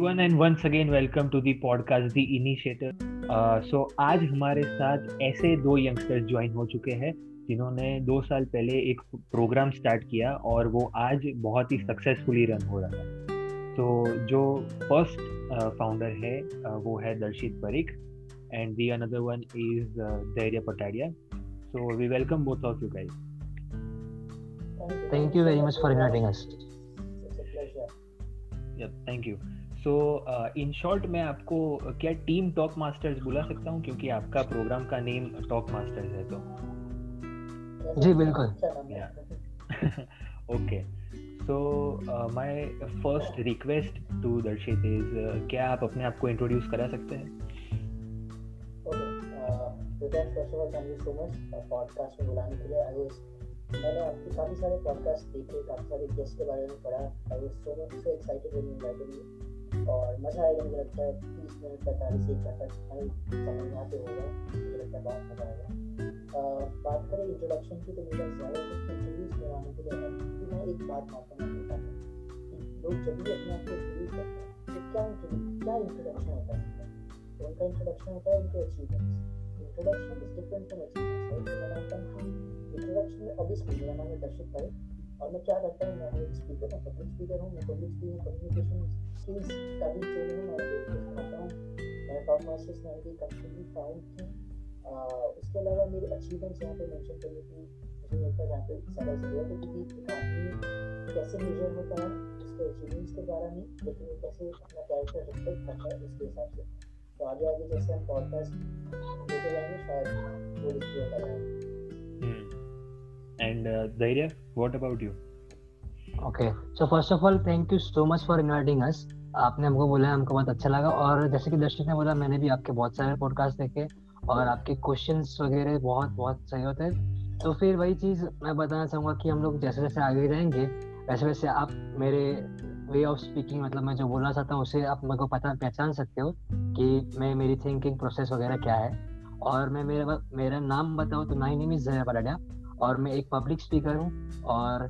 Everyone and once again welcome to the podcast the initiative so आज हमारे साथ ऐसे दो यंगस्टर्स ज्वाइन हो चुके हैं जिन्होंने दो साल पहले एक प्रोग्राम स्टार्ट किया और वो आज बहुत ही सक्सेसफुली रन हो रहा है। तो जो फ़र्स्ट फाउंडर uh, है uh, वो है Darshit Parikh and the another one is Dhairya Patadia so we welcome both of you guys Thank you very much for inviting us. Thank you so in short मैं आपको क्या team talk masters बुला सकता हूँ? क्योंकि आपका programme का name talk masters है तो। जी बिल्कुल। Okay so my first request to Darshit is क्या आप अपने आप को इंट्रोड्यूस करा सकते हैं? पॉडकास्ट में बुलाने के लिए। आई वाज मैंने आपके काफ़ी सारे पॉडकास्ट देखे काफ़ी सारे गेस्ट के बारे में पढ़ा। I was so much so excited और मज़ा आएगा, मुझे लगता है तीस मिनट पैंतालीस एक घंटा हमें समझ में आते होगा मुझे लगता है बहुत मज़ा आएगा। बात करें इंट्रोडक्शन की तो मेरा ज़्यादा इंट्रोड्यूस करवाने के लिए है कि मैं एक बात मानता हूँ कि लोग जब भी अपने आप को इंट्रोड्यूस करते हैं तो क्या क्या इंट्रोडक्शन होता है? तो उनका इंट्रोडक्शन होता है उनके achievements introduction is different from achievements introduction में ऑब्वियसली मेरा नाम है दर्शक भाई और मैं क्या करता हूँ मैं एक स्पीकर हूँ पब्लिक स्पीकर हूँ मैं पब्लिक स्पीकर कम्युनिकेशन स्किल्स का भी ट्रेनर हूँ मैं लोगों को सिखाता हूँ मैं टॉप मास्टर्स नाम की कंपनी फाउंड की उसके अलावा मेरे अचीवमेंट्स यहाँ पे मेंशन करने की मुझे लगता है यहाँ पे ज़्यादा ज़रूरत है क्योंकि एक आदमी कैसे मेजर होता है उसके अचीवमेंट्स के द्वारा नहीं लेकिन वो कैसे अपना कैरेक्टर रिफ्लेक्ट करता है उसके हिसाब से तो आगे आगे जैसे हम पॉडकास्ट लेके जाएँगे शायद वो डिस्प्ले होता जाएगा And uh, Dhairya, what about you? Okay, so first of all, thank you so much for inviting us. आपने हमको बोला हमको बहुत अच्छा लगा। और जैसे कि दर्शक ने बोला मैंने भी आपके बहुत सारे पॉडकास्ट देखे और आपके क्वेश्चंस वगैरह बहुत बहुत सही होते। हैं तो फिर वही चीज़ मैं बताना चाहूँगा कि हम लोग जैसे जैसे आगे जाएँगे वैसे वैसे आप मेरे वे ऑफ़ स्पीकिंग मतलब मैं जो बोलना चाहता हूँ उसे आप मेरे को पता पहचान सकते हो कि मैं मेरी थिंकिंग प्रोसेस वगैरह क्या है। और मैं मेरा मेरा नाम बताऊँ तो my name is Jaya Paradia और मैं एक पब्लिक स्पीकर हूँ और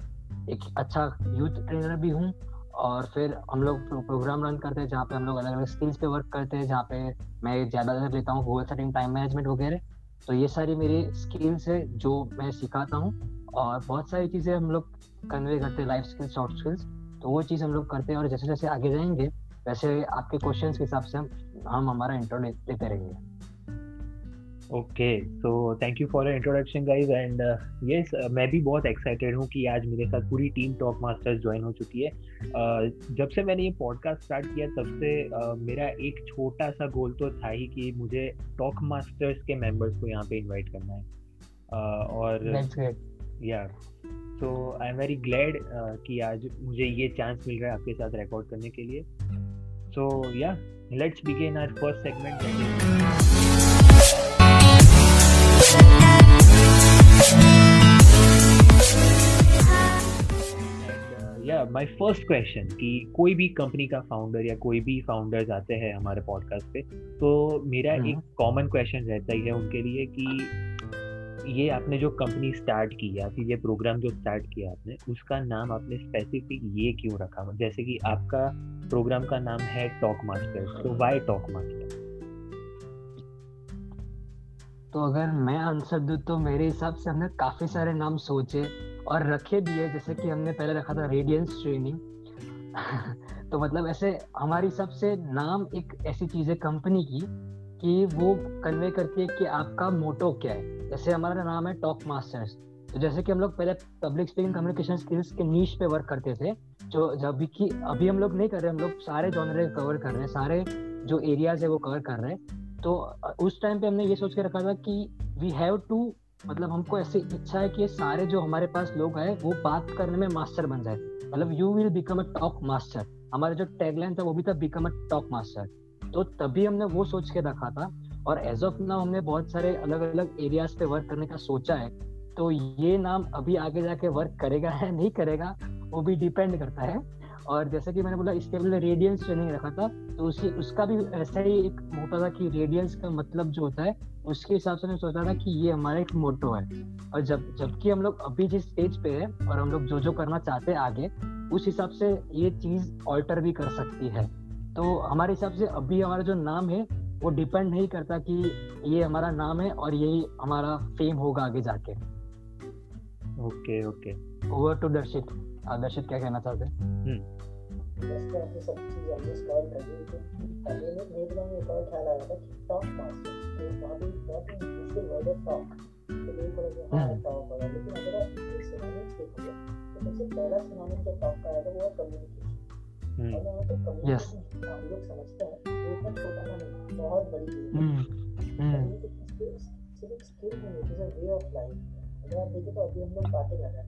एक अच्छा यूथ ट्रेनर भी हूँ और फिर हम लोग प्रोग्राम रन करते हैं जहाँ पे हम लोग अलग अलग स्किल्स पे वर्क करते हैं, जहाँ पे मैं ज़्यादातर लेता हूँ गोल सेटिंग टाइम मैनेजमेंट वगैरह। तो ये सारी मेरी स्किल्स है जो मैं सिखाता हूँ और बहुत सारी चीज़ें हम लोग कन्वे करते हैं लाइफ स्किल्स सॉफ्ट स्किल्स तो वो चीज़ हम लोग करते हैं और जैसे जैसे आगे जाएँगे, वैसे आपके क्वेश्चन के हिसाब से हम हम हमारा इंट्रो लेते रहेंगे। Okay so thank you for introduction guys and yes मैं भी बहुत एक्साइटेड हूँ कि आज मेरे साथ पूरी टीम टॉक मास्टर्स ज्वाइन हो चुकी है। Uh, जब से मैंने ये पॉडकास्ट स्टार्ट किया तब से uh, मेरा एक छोटा सा गोल तो था ही कि मुझे टॉक मास्टर्स के मेंबर्स को यहाँ पे इनवाइट करना है। Uh, और या so I am very glad कि आज मुझे ये चांस मिल रहा है आपके साथ रिकॉर्ड करने के लिए। So yeah let's begin our first segment yeah my first question कि कोई भी कंपनी का फाउंडर या कोई भी फाउंडर्स आते हैं हमारे पॉडकास्ट पे तो मेरा एक कॉमन क्वेश्चन रहता ही है उनके लिए कि ये आपने जो कंपनी स्टार्ट की या फिर ये प्रोग्राम जो स्टार्ट किया आपने उसका नाम आपने स्पेसिफिक ये क्यों रखा? जैसे कि आपका प्रोग्राम का नाम है टॉक मास्टर तो वाई टॉक मास्टर तो अगर मैं आंसर दूँ तो मेरे हिसाब से हमने काफ़ी सारे नाम सोचे। और रखे भी है, जैसे कि हमने पहले रखा था रेडियंस ट्रेनिंग तो मतलब ऐसे हमारी हिसाब से नाम एक ऐसी चीज़ है कंपनी की, कि वो कन्वे करती है कि आपका मोटो क्या है। जैसे हमारा नाम है टॉक मास्टर्स तो जैसे कि हम लोग पहले पब्लिक स्पीकिंग कम्युनिकेशन स्किल्स के नीच पे वर्क करते थे, जो जब की अभी हम लोग नहीं कर रहे, हम लोग सारे जॉनरे कवर कर रहे हैं, सारे जो एरियाज़ है वो कवर कर रहे हैं। तो उस टाइम पे हमने ये सोच के रखा था कि वी हैव टू मतलब हमको ऐसी इच्छा है कि सारे जो हमारे पास लोग हैं वो बात करने में मास्टर बन जाए। मतलब you will become a talk master हमारा जो टैगलाइन था वो भी था बिकम अ टॉक मास्टर तो तभी हमने वो सोच के रखा था और एज ऑफ़ नाउ हमने बहुत सारे अलग अलग एरियाज़ पे वर्क करने का सोचा है। तो ये नाम अभी आगे जाके वर्क करेगा है नहीं करेगा वो भी डिपेंड करता है। और जैसे कि मैंने बोला इसके पहले रेडियंस ट्रेनिंग रखा था तो उसी उसका भी ऐसा ही एक मोटा था कि रेडियंस का मतलब जो होता है उसके हिसाब से मैं सोचा था कि ये हमारा एक मोटो है। और जब जबकि हम लोग अभी जिस स्टेज पे है और हम लोग जो जो करना चाहते हैं आगे उस हिसाब से ये चीज़ ऑल्टर भी कर सकती है। तो हमारे हिसाब से अभी हमारा जो नाम है वो डिपेंड नहीं करता कि ये हमारा नाम है और यही हमारा फेम होगा आगे जाके। ओके ओके ओवर टू दर्शित। दर्शित क्या कहना चाहते हैं? जैसे आपने सब चीज़ ऑलमोस्ट कवर कर दी तो अभी में मेरे दिमाग में एक और ख्याल आया था कि टॉक मास्टर्स तो वहाँ पे बहुत ही मुश्किल वर्ड है टॉक तो लोग बोले कि हाँ टॉक होगा लेकिन अगर आप एक सिनोनिम्स देखोगे तो सबसे पहला सिनोनिम जो टॉक का आया था वो है कम्युनिकेशन और यहाँ पे कम्युनिकेशन जितना हम लोग समझते हैं वो इतना छोटा सा नहीं बहुत बड़ी चीज़ है कम्युनिकेशन स्किल्स सिर्फ़ स्किल नहीं है it is a way of life अगर आप देखें तो अभी हम लोग बातें कर रहे हैं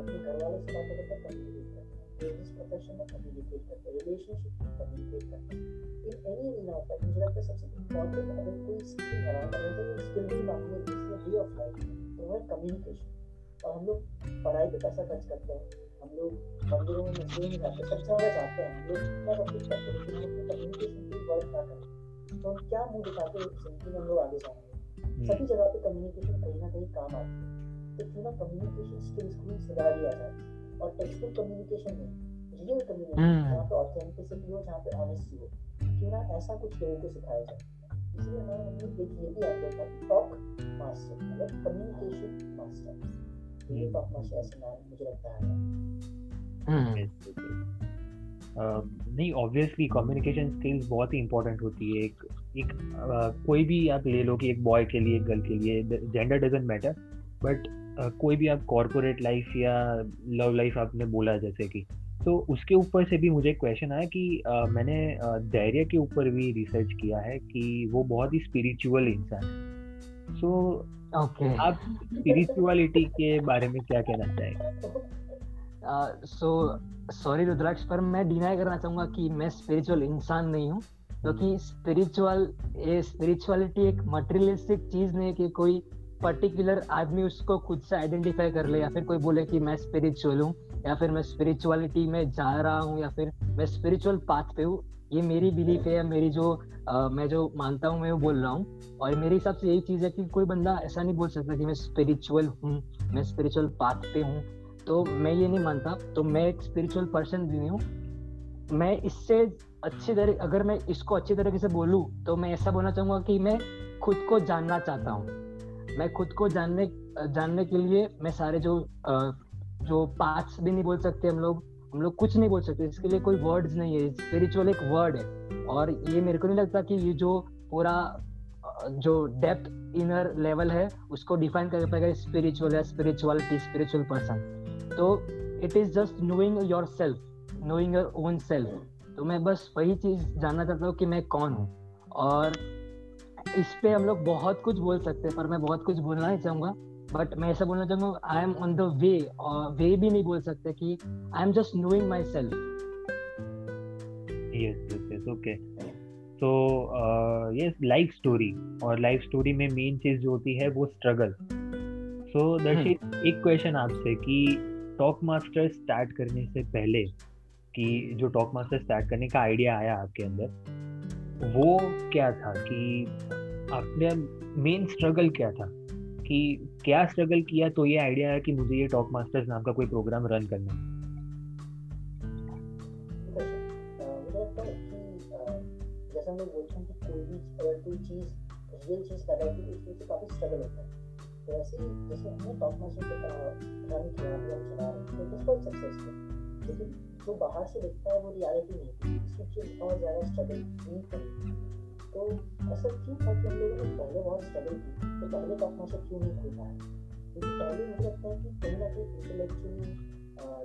अपने घर वालों से बातें करते हैं कम्युनिकेट करते हैं बिज़नेस प्रोफेशन में कम्युनिकेट करते हैं रिलेशनशिप में कम्युनिकेट करते हैं in any area of life मुझे लगता है सबसे इम्पोर्टेंट अगर कोई स्किल है अगर स्किल की बात है वे ऑफ़ लाइफ तो वो है कम्युनिकेशन और हम लोग पढ़ाई पे पैसा खर्च करते हैं। हम लोग मंदिरों में मस्जिदों में जाते हैं सब जगह जाते हैं। हम लोग इतना सब कुछ करते हैं लेकिन कम्युनिकेशन की वर्क क्या करें। तो हम क्या मुँह दिखाते हैं ज़िंदगी में हम लोग आगे जाएँगे? सभी जगह पे कम्युनिकेशन कहीं ना कहीं काम आती है। तो क्यों ना कम्युनिकेशन स्किल्स को सुधार लिया जाए और टेक्सटबुक कम्युनिकेशन में रियल कम्युनिकेशन जहाँ पे ऑथेंटिसिटी हो जहाँ पे ऑनेस्टी हो क्यों ना ऐसा कुछ लोगों को सिखाया जाए। इसलिए हमारे हमने एक ये भी आता था टॉक मास्टर मतलब कम्युनिकेशन मास्टर ये टॉक मास्टर ऐसा नाम मुझे लगता है। नहीं ऑब्वियसली कम्युनिकेशन स्किल्स बहुत ही इंपॉर्टेंट होती है। एक एक uh, कोई भी आप ले लो कि एक बॉय के लिए एक गर्ल के लिए जेंडर डजेंट मैटर बट कोई भी आप कॉरपोरेट लाइफ या लव लाइफ आपने बोला जैसे कि तो उसके ऊपर से भी मुझे क्वेश्चन आया कि आ, मैंने धैर्य के ऊपर भी रिसर्च किया है कि वो बहुत ही स्पिरिचुअल इंसान है सो okay. आप स्पिरिचुअलिटी के बारे में क्या कहना चाहेंगे सो सॉरी रुद्राक्ष पर मैं डिनाई करना चाहूँगा कि मैं स्पिरिचुअल इंसान नहीं हूँ क्योंकि स्पिरिचुअल स्पिरिचुअलिटी एक मटेरियलिस्टिक चीज़ नहीं है कि कोई पर्टिकुलर आदमी उसको खुद से आइडेंटिफाई कर ले या फिर कोई बोले कि मैं स्पिरिचुअल हूँ या फिर मैं स्पिरिचुअलिटी में जा रहा हूँ या फिर मैं स्पिरिचुअल पाथ पे हूँ ये मेरी बिलीफ है या मेरी जो आ, मैं जो मानता हूँ मैं वो बोल रहा हूँ। और मेरे हिसाब से यही चीज़ है कि कोई बंदा ऐसा नहीं बोल सकता कि मैं स्पिरिचुअल हूँ मैं स्पिरिचुअल पाथ पे हूँ। तो मैं ये नहीं मानता तो मैं एक स्पिरिचुअल पर्सन भी हूँ। मैं इससे अच्छी तरह अगर मैं इसको अच्छी तरीके से बोलूँ तो मैं ऐसा बोलना चाहूँगा कि मैं खुद को जानना चाहता हूँ। मैं खुद को जानने जानने के लिए मैं सारे जो जो पार्ट्स भी नहीं बोल सकते हम लोग हम लोग कुछ नहीं बोल सकते, इसके लिए कोई वर्ड्स नहीं है स्पिरिचुअल एक वर्ड है। और ये मेरे को नहीं लगता कि ये जो पूरा जो डेप्थ इनर लेवल है, उसको डिफाइन कर पाएगा स्पिरिचुअल है स्पिरिचुअलिटी स्पिरिचुअल पर्सन तो it is just knowing yourself knowing your own self तो मैं बस वही चीज़ जानना चाहता हूँ कि मैं कौन हूँ। और इस पे हम लोग बहुत कुछ बोल सकते हैं पर मैं बहुत कुछ बोलना नहीं चाहूँगा। बट मैं ऐसा बोलना चाहूँगा I am on the way और वे भी नहीं बोल सकते कि I am just knowing myself yes yes yes okay तो यस लाइफ स्टोरी और लाइफ स्टोरी में मेन चीज़ जो होती है वो स्ट्रगल सो दर्शित एक क्वेश्चन आपसे कि टॉक मास्टर स्टार्ट करने से पहले कि जो टॉक मास्टर स्टार्ट करने का आइडिया आया आपके अंदर वो क्या था कि आपने मेन स्ट्रगल क्या था कि क्या स्ट्रगल किया तो ये आइडिया है कि मुझे ये टॉक मास्टर्स नाम का कोई प्रोग्राम रन करना है जैसे हम लोग बोलते हैं कि कोई भी अगर कोई चीज़ रियल चीज़ कर रहा है तो उसमें काफ़ी स्ट्रगल होता है तो ही जैसे हमने टॉप मास्टर रन किया हम चला तो लेकिन जो बाहर से दिखता है वो रियलिटी नहीं थी इसके पीछे बहुत ज़्यादा स्ट्रगल करी तो ऐसा क्यों था कि हम लोगों ने पहले बहुत स्ट्रगल की तो पहले टॉप मास्टर क्यों नहीं खुल पाया क्योंकि पहले मुझे लगता है कि कहीं ना कहीं इंटेलेक्चुअली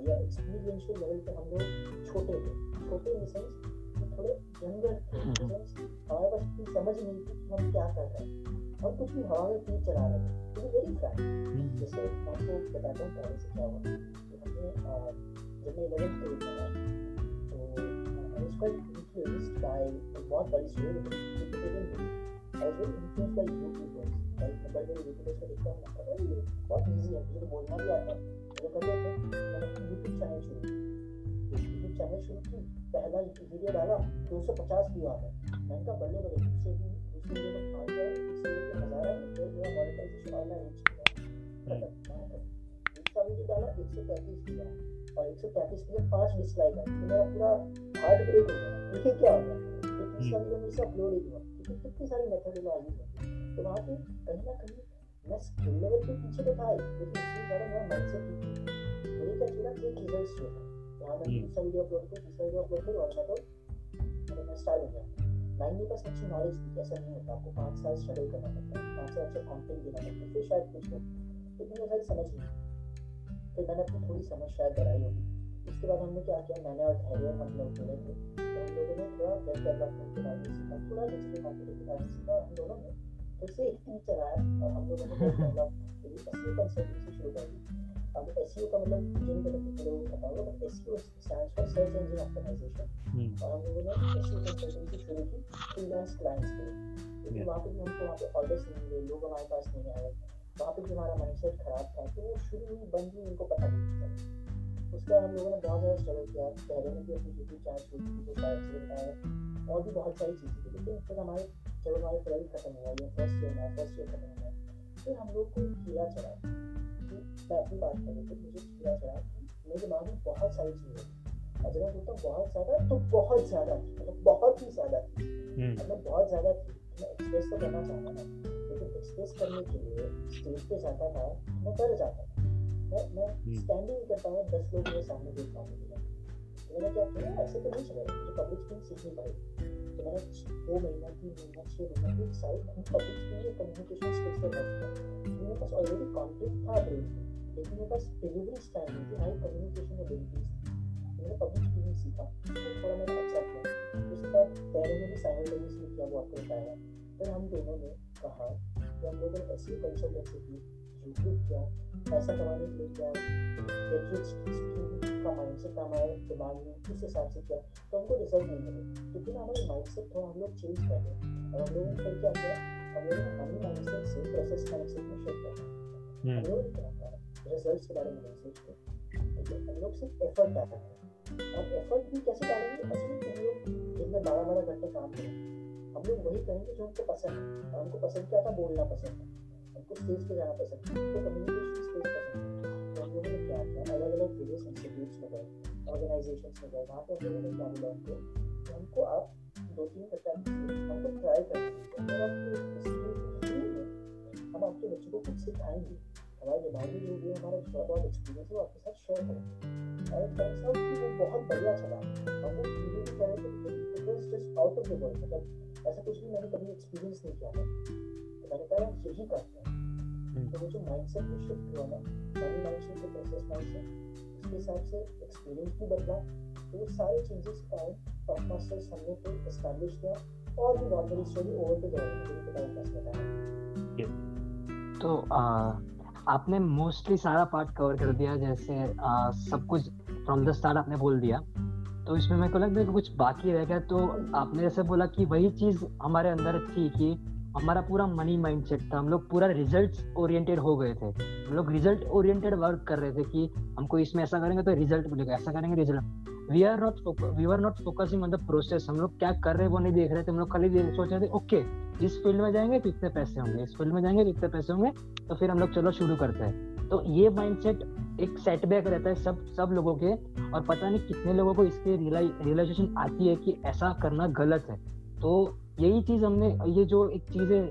या एक्सपीरियंशियल लेवल पे हम लोग छोटे थे छोटे इन सेंस थोड़े यंगर थे हमारे पास इतनी समझ नहीं थी कि हम क्या कर रहे हैं और कुछ भी हवा में तीर चला रहे थे तो वेरी फ्रैंक जैसे मैं आपको बताता हूँ पहले से क्या हुआ कि हमने जब मैं इलेवेंथ ग्रेड में was quite influenced by a बहुत बड़ी story I was very influenced by YouTubers like मैं बड़े बड़े YouTubers को देखता हूँ मैं कहता हूँ बहुत easy. है मुझे तो बोलना भी आता है मुझे कर लेते मैंने YouTube चैनल शुरू की चैनल शुरू की पहला वीडियो डाला 250 व्यू आ गए। मैंने कहा बल्ले बल्ले दूसरे भी दूसरे वीडियो में पाँच हज़ार तीसरे वीडियो में हज़ार है फिर मेरा मोनेटाइजेशन ऑनलाइन रीच किया दूसरा वीडियो डाला एक सौ पैंतीस किया और एक सौ पैंतीस के लिए पाँच डिसलाइक है तो मेरा पूरा हार्ट ब्रेक हो गया। ये क्या हो गया। ये तीसरा वीडियो मेरे से अपलोड ही हुआ। क्योंकि कितनी सारी मेथोडोलॉजी है तो वहाँ पे कहीं ना कहीं मैं स्किल लेवल के पीछे तो था लेकिन इससे ज़्यादा मेरा माइंडसेट ही मुझे क्या चाहिए क्विक रिजल्ट्स चाहिए यहाँ मैंने तीसरा वीडियो अपलोड किया तीसरा वीडियो अपलोड किया और मैं तो मैं स्टार्ट हो गया। मैंने पास अच्छी नॉलेज थी ऐसा नहीं होता। आपको पाँच साल स्ट्रगल करना पड़ता है पाँच साल अच्छा कंटेंट देना पड़ता है फिर शायद कुछ हो। लेकिन मुझे समझ नहीं फिर मैंने अपनी थोड़ी समझ शायद बढ़ाई होगी। उसके बाद हमने क्या किया? मैंने और धैर्य हम लोग मिले थे। तो हम लोगों ने थोड़ा वेब डेवलपमेंट के बारे में सीखा थोड़ा डिजिटल मार्केटिंग के बारे में सीखा। हम दोनों ने फिर से एक टीम चलाया और हम लोगों ने वेब डेवलपमेंट के लिए असली कंसल्टेंसी शुरू कर। दी अब एसईओ का मतलब जिन लोगों होगा but SEO stands for search engine optimization और हम लोगों ने एसईओ कंसल्टेंसी शुरू की फ्रीलांस क्लाइंट्स के लिए। क्योंकि वहाँ पे हमको वहाँ पे ऑर्डर्स नहीं मिले लोग हमारे पास नहीं आए। वहाँ पे भी हमारा माइंडसेट खराब था तो वो शुरू हुई बंद हुई उनको पता नहीं चला उसके हम लोगों ने बहुत ज़्यादा स्ट्रगल किया। पहले में भी अपनी यूट्यूब चैनल शुरू की शायद से बताया और भी बहुत सारी चीज़ें थी लेकिन फिर हमारे जब हमारे ट्वेल्थ खत्म हुआ या फ़र्स्ट ईयर में फ़र्स्ट ईयर खत्म हुआ फिर हम लोग को कीड़ा चढ़ा। कि मैं अपनी बात करूँ तो मुझे कीड़ा चढ़ा। मेरे दिमाग में बहुत सारी चीज़ें जब मैं बोलता हूँ बहुत ज़्यादा तो बहुत ज़्यादा थी। मतलब बहुत ही ज़्यादा थी। मतलब बहुत ज़्यादा थी। मैं एक्सप्रेस तो करना चाहता था लेकिन एक्सप्रेस करने के लिए स्टेज पे जाता था मैं डर जाता था। मैं मैं स्टैंडिंग करता हूँ दस लोग मेरे सामने देख पाऊँगे तो मैंने क्या किया ऐसे तो नहीं चलेगा मुझे पब्लिक स्पीकिंग सीखनी पड़ेगी तो मैंने दो महीना तीन महीना छः महीना एक साल पब्लिक स्पीकिंग कम्युनिकेशन स्किल्स पे वर्क किया। मेरे पास ऑलरेडी कॉन्फ्लिक्ट था ब्रेन में लेकिन मेरे पास डिलीवरी स्टाइल नहीं थी हाई कम्युनिकेशन एबिलिटीज मैंने पब्लिक स्पीकिंग सीखा थोड़ा मैंने अच्छा किया उसके बाद पहले मैंने साइमल्टेनियसली किया वो आपको बताया फिर हम दोनों ने कहा कि हम लोगों ने ऐसी कंसल्टेंसी की यूट्यूब किया पैसा कमाने के लिए किया ग्रेजुएट का माइंडसेट हमारे दिमाग में किस हिसाब से किया तो हमको रिज़ल्ट नहीं मिले लेकिन हमारे माइंडसेट थोड़ा हम लोग चेंज कर रहे और हम लोगों ने फिर क्या किया हम लोगों ने मनी माइंडसेट से प्रोसेस माइंडसेट में शिफ्ट करना हम लोगों रिजल्ट्स के बारे में नहीं सोचते हम लोग सिर्फ़ एफर्ट डालते हैं। और एफर्ट भी कैसे डालेंगे नहीं हम लोग में बारह बारह घंटे काम करें हम लोग वही करेंगे जो हमको पसंद है। और हमको पसंद क्या था? बोलना पसंद है। हमको स्टेज पे जाना पसंद है। हमको कम्युनिकेशन स्किल्स पसंद है। तो हम लोगों ने क्या किया? अलग अलग वेरियस इंस्टीट्यूट्स में गए ऑर्गेनाइजेशन में गए। वहाँ पे हम लोगों ने क्या मिला उनको? हमको आप दो तीन घंटा हमको ट्राई करना है। हम आपके बच्चों को कुछ सिखाएँगे। हमारे दिमाग में जो भी हमारा थोड़ा बहुत एक्सपीरियंस है आपके साथ शेयर करें और टर्न्स आउट कि वो बहुत बढ़िया चला। हम लोग भी कर रहे थे it just out of the world मतलब ऐसा कुछ भी मैंने कभी एक्सपीरियंस नहीं किया था तो मैंने कहा यही करते हैं। तो वो जो माइंडसेट में शिफ्ट हुआ ना मनी माइंडसेट से प्रोसेस माइंडसेट उसके हिसाब से एक्सपीरियंस भी बदला। तो वो सारे चेंजेस का टॉप मास्टर्स हमने तो एस्टैब्लिश किया और भी बहुत बड़ी स्टोरी ओवर टू द मुझे पता बताया। तो आ, आपने मोस्टली सारा पार्ट कवर कर दिया जैसे आ, सब कुछ फ्रॉम द स्टार्ट आपने बोल दिया। तो इसमें मेरे को लगता है कुछ बाकी रह गया। तो आपने जैसे बोला कि वही चीज़ हमारे अंदर थी कि हमारा पूरा मनी माइंडसेट था। हम लोग पूरा रिज़ल्ट ओरिएंटेड हो गए थे। हम लोग रिज़ल्ट ओरिएंटेड वर्क कर रहे थे कि हमको इसमें ऐसा करेंगे तो रिज़ल्ट मिलेगा ऐसा करेंगे result we are not we are not focusing on the process हम लोग क्या कर रहे हैं वो नहीं देख रहे थे। हम लोग खाली सोच रहे थे ओके इस फ़ील्ड में जाएँगे तो इतने पैसे होंगे। इस फ़ील्ड में जाएँगे तो इतने पैसे होंगे तो फिर हम लोग चलो शुरू करते हैं। तो ये माइंडसेट एक सेटबैक रहता है सब सब लोगों के। और पता नहीं कितने लोगों को इसके रियलाइजेशन आती है कि ऐसा करना गलत है। तो यही चीज़ हमने ये जो एक चीज़ है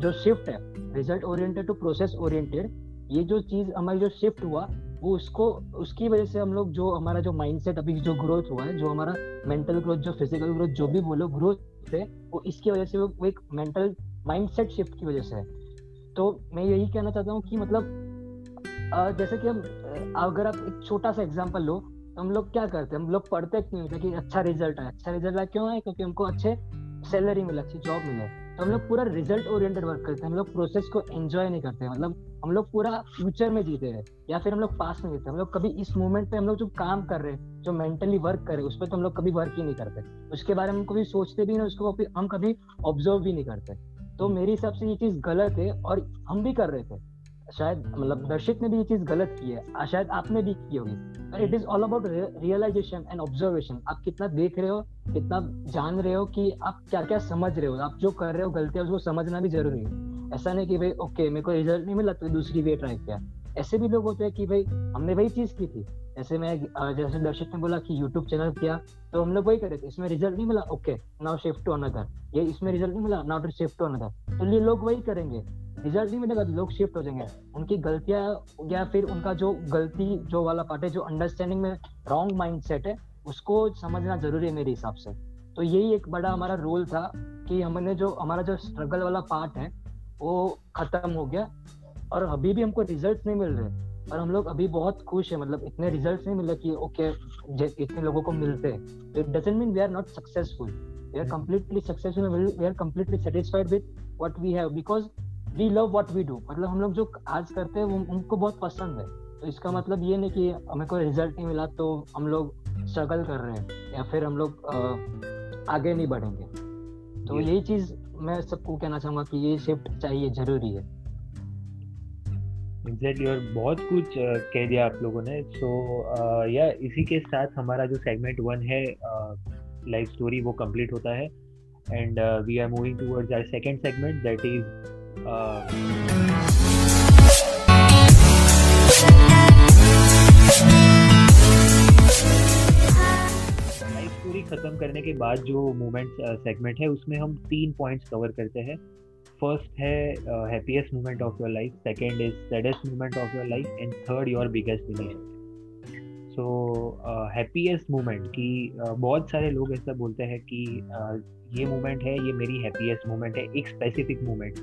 जो शिफ्ट है result oriented to process oriented ये जो चीज़ हमारी जो शिफ्ट हुआ वो उसको, उसकी वजह से हम लोग जो हमारा जो माइंडसेट अभी जो ग्रोथ हुआ है, जो हमारा मेंटल ग्रोथ जो फ़िज़िकल ग्रोथ जो भी बोलो ग्रोथ है वो इसकी वजह से वो एक मेंटल माइंडसेट शिफ्ट की वजह से है। तो मैं यही कहना चाहता हूँ कि मतलब जैसे कि हम अगर आप एक छोटा सा एग्ज़ाम्पल लो तो हम लोग क्या करते हैं? हम लोग पढ़ते क्यों होते कि अच्छा रिज़ल्ट आए अच्छा रिज़ल्ट आए क्यों आए क्योंकि हमको अच्छे सैलरी मिले, अच्छी जॉब मिले। तो हम लोग पूरा रिज़ल्ट ओरिएंटेड वर्क करते हैं। हम लोग प्रोसेस को एंजॉय नहीं करते। मतलब हम लोग पूरा फ्यूचर में जीते हैं, या फिर हम लोग पास में जीते हम लोग कभी इस मोमेंट पे हम लोग जो काम कर रहे हैं, जो मेंटली वर्क कर रहे हैं, उस पर तो हम लोग कभी वर्क ही नहीं करते। उसके बारे में हम कभी सोचते भी नहीं उसको हम कभी ऑब्ज़र्व भी नहीं करते। तो मेरे हिसाब से ये चीज़ गलत है और हम भी कर रहे थे। शायद मतलब दर्शक ने भी ये चीज़ गलत की है शायद आपने भी की होगी। पर it is all about realization and observation आप कितना देख रहे हो, कितना जान रहे हो कि आप क्या क्या समझ रहे हो, आप जो कर रहे हो गलतियाँ, उसको समझना भी ज़रूरी है। ऐसा नहीं कि भाई ओके मेरे को रिज़ल्ट नहीं मिला तो दूसरी वे ट्राई किया। ऐसे भी लोग होते हैं कि भाई, हमने वही चीज़ की थी। जैसे मैं जैसे दर्शक ने बोला कि यूट्यूब चैनल किया तो हम लोग वही करे थे। इसमें रिज़ल्ट नहीं मिला okay now shift to another ये इसमें रिज़ल्ट नहीं मिला now to shift to another तो ये लोग वही करेंगे। रिज़ल्ट नहीं मिलेगा तो लोग शिफ्ट हो जाएँगे। उनकी गलतियाँ या फिर उनका जो गलती, जो वाला पार्ट है, जो अंडरस्टैंडिंग में रॉन्ग माइंड है, उसको समझना ज़रूरी है मेरे हिसाब से। तो यही एक बड़ा हमारा रोल था कि हमने जो, हमारा जो स्ट्रगल वाला पार्ट है वो खत्म हो गया और अभी भी हमको रिज़ल्ट नहीं मिल रहे। और हम लोग अभी बहुत खुश है मतलब इतने रिज़ल्ट नहीं मिल कि ओके इतने लोगों को मिलते हैं। It doesn't mean we are not successful we are completely successful we are completely satisfied with what we have because we love what we do मतलब हम लोग जो आज करते हैं वो उनको बहुत पसंद है। तो इसका मतलब ये नहीं कि हमें कोई रिज़ल्ट नहीं मिला तो हम लोग स्ट्रगल कर रहे हैं या फिर हम लोग आगे नहीं बढ़ेंगे। तो यही चीज़ मैं सबको कहना चाहूँगा कि ये शिफ्ट चाहिए ज़रूरी है। एग्जैक्टली और बहुत कुछ कह दिया आप लोगों ने। सो या इसी के साथ हमारा जो सेगमेंट वन है लाइफ स्टोरी वो कंप्लीट होता है। And we are moving towards our second segment that is story खत्म करने के बाद जो मूवमेंट सेगमेंट है उसमें हम तीन पॉइंट्स कवर करते हैं। फ़र्स्ट है happiest moment of your life second is saddest moment of your life and third your biggest relation so happiest moment कि बहुत सारे लोग ऐसा बोलते हैं कि uh, ये मोमेंट है ये मेरी हैप्पीएस्ट मोमेंट है एक स्पेसिफिक मोमेंट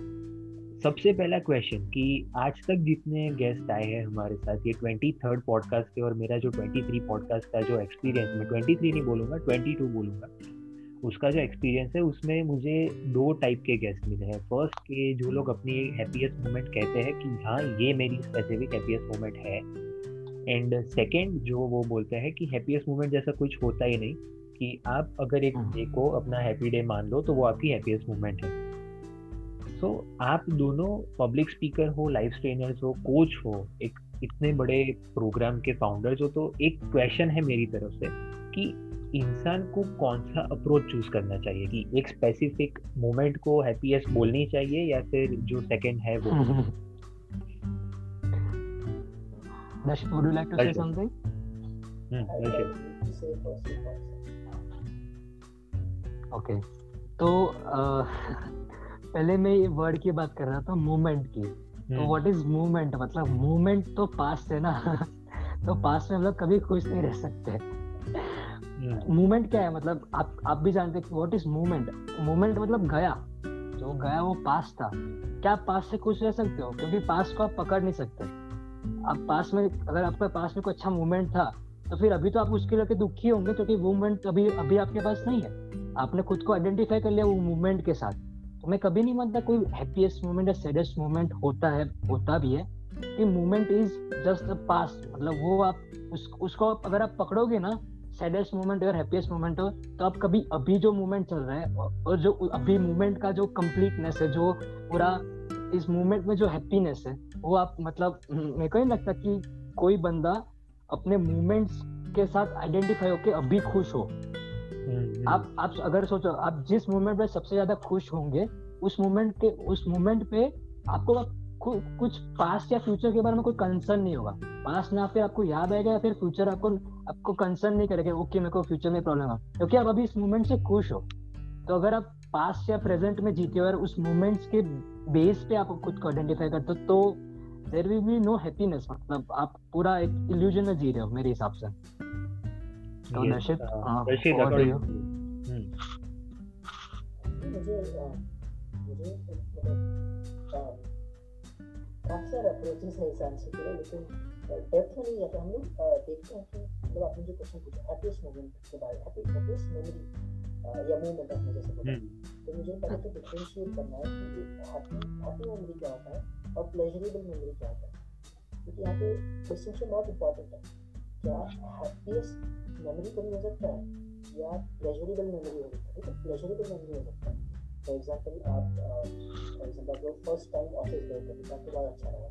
सबसे पहला क्वेश्चन कि आज तक जितने गेस्ट आए हैं हमारे साथ ये ट्वेंटी थर्ड पॉडकास्ट के और मेरा जो ट्वेंटी थ्री पॉडकास्ट का जो एक्सपीरियंस मैं ट्वेंटी थ्री नहीं बोलूँगा ट्वेंटी टू बोलूँगा। उसका जो एक्सपीरियंस है उसमें मुझे दो टाइप के गेस्ट मिले हैं। फ़र्स्ट के जो लोग अपनी हैप्पीएस्ट मोमेंट कहते हैं कि हाँ ये मेरी स्पेसिफिक हैप्पीएस्ट मोमेंट है। एंड सेकेंड जो वो बोलते हैं कि हैप्पीएस्ट मोमेंट जैसा कुछ होता ही नहीं कि आप अगर एक डे को अपना हैप्पी डे मान लो तो वो आपकी हैप्पीएस्ट मोमेंट है। सो so, आप दोनों पब्लिक स्पीकर हो लाइफ ट्रेनर्स हो कोच हो एक इतने बड़े प्रोग्राम के फाउंडर्स हो तो एक क्वेश्चन है मेरी तरफ़ से कि इंसान को कौन सा अप्रोच चूज़ करना चाहिए? कि एक स्पेसिफिक मोमेंट को हैप्पीएस्ट बोलनी चाहिए या फिर जो सेकंड है वो? Dash, would you like to say something? Okay तो पहले मैं ये वर्ड की बात कर रहा था मूवमेंट की। तो व्हाट इज़ मूवमेंट मतलब मूवमेंट तो पास्ट है ना। तो पास्ट में हम लोग कभी खुश नहीं रह सकते। मूवमेंट क्या है? मतलब आप आप भी जानते हैं व्हाट इज़ मूवमेंट मूवमेंट मतलब गया। जो गया वो पास था। क्या पास से खुश रह सकते हो? क्योंकि पास को आप पकड़ नहीं सकते। आप पास में अगर आपके पास में कोई अच्छा मूवमेंट था तो फिर अभी तो आप उसके लेके दुखी होंगे क्योंकि वो मूवमेंट अभी अभी आपके पास नहीं है। आपने खुद को आइडेंटिफाई कर लिया वो मूवमेंट के साथ। तो मैं कभी नहीं मानता कोई हैप्पीएस्ट मूवमेंट या सैडेस्ट मूवमेंट होता है होता भी है। कि movement is just the past मतलब वो आप उस, उसको अगर आप पकड़ोगे ना सैडेस्ट मोमेंट और हैप्पीएस्ट मोमेंट हो तो आप कभी अभी जो मोमेंट चल रहा है और जो अभी मोमेंट का जो कम्प्लीटनेस है जो पूरा इस मोमेंट में जो हैप्पीनेस है वो आप मतलब मेरे को नहीं लगता कि कोई बंदा अपने मोमेंट्स के साथ आइडेंटिफाई होके अभी खुश हो। आप आप अगर सोचो आप जिस मोमेंट पे सबसे ज़्यादा खुश होंगे उस मोमेंट के उस मोमेंट पे आपको कुछ पास्ट या फ्यूचर के बारे में कोई कंसर्न नहीं होगा। पास्ट ना फिर आपको याद आएगा या फिर फ्यूचर आपको आपको कंसर्न नहीं करेगा ओके मेरे को फ्यूचर में प्रॉब्लम है। क्योंकि आप अभी इस मोमेंट से खुश हो। तो अगर आप पास्ट या प्रेजेंट में जीते हो और उस मोमेंट्स के बेस पे आप खुद को आइडेंटिफाई करते हो तो there will be no happiness मतलब आप पूरा एक इल्यूजन में जी रहे हो मेरे हिसाब से। तो नशित हाँ, हम्म। मुझे मुझे मतलब काफ़ी सारे अप्रोचेस है इस आंसर के लिए लेकिन डेप्थ में नहीं जाते हम लोग देखते हैं कि मतलब आपने जो क्वेश्चन पूछा हैप्पीएस्ट मोमेंट के बारे में हैप्पीएस्ट मेमोरी या मोमेंट आपने जैसे बोला। तो मुझे पहले तो डिफरेंशिएट करना है कि हैप्पी हैप्पी मेमोरी क्या होता है और प्लेजरेबल मेमोरी क्या होता है क्योंकि यहाँ पे डिस्टिंक्शन बहुत इंपॉर्टेंट है क्या हैप्पीएस्ट मेमोरी कभी हो सकता है? या प्लेजरेबल मेमोरी हो सकता है? ठीक है प्लेजरेबल मेमोरी हो सकता है। फॉर एग्ज़ाम्पल आप फॉर एग्ज़ाम्पल जो फ़र्स्ट टाइम ऑफ़िस गए थे तो आपको बहुत अच्छा लगा।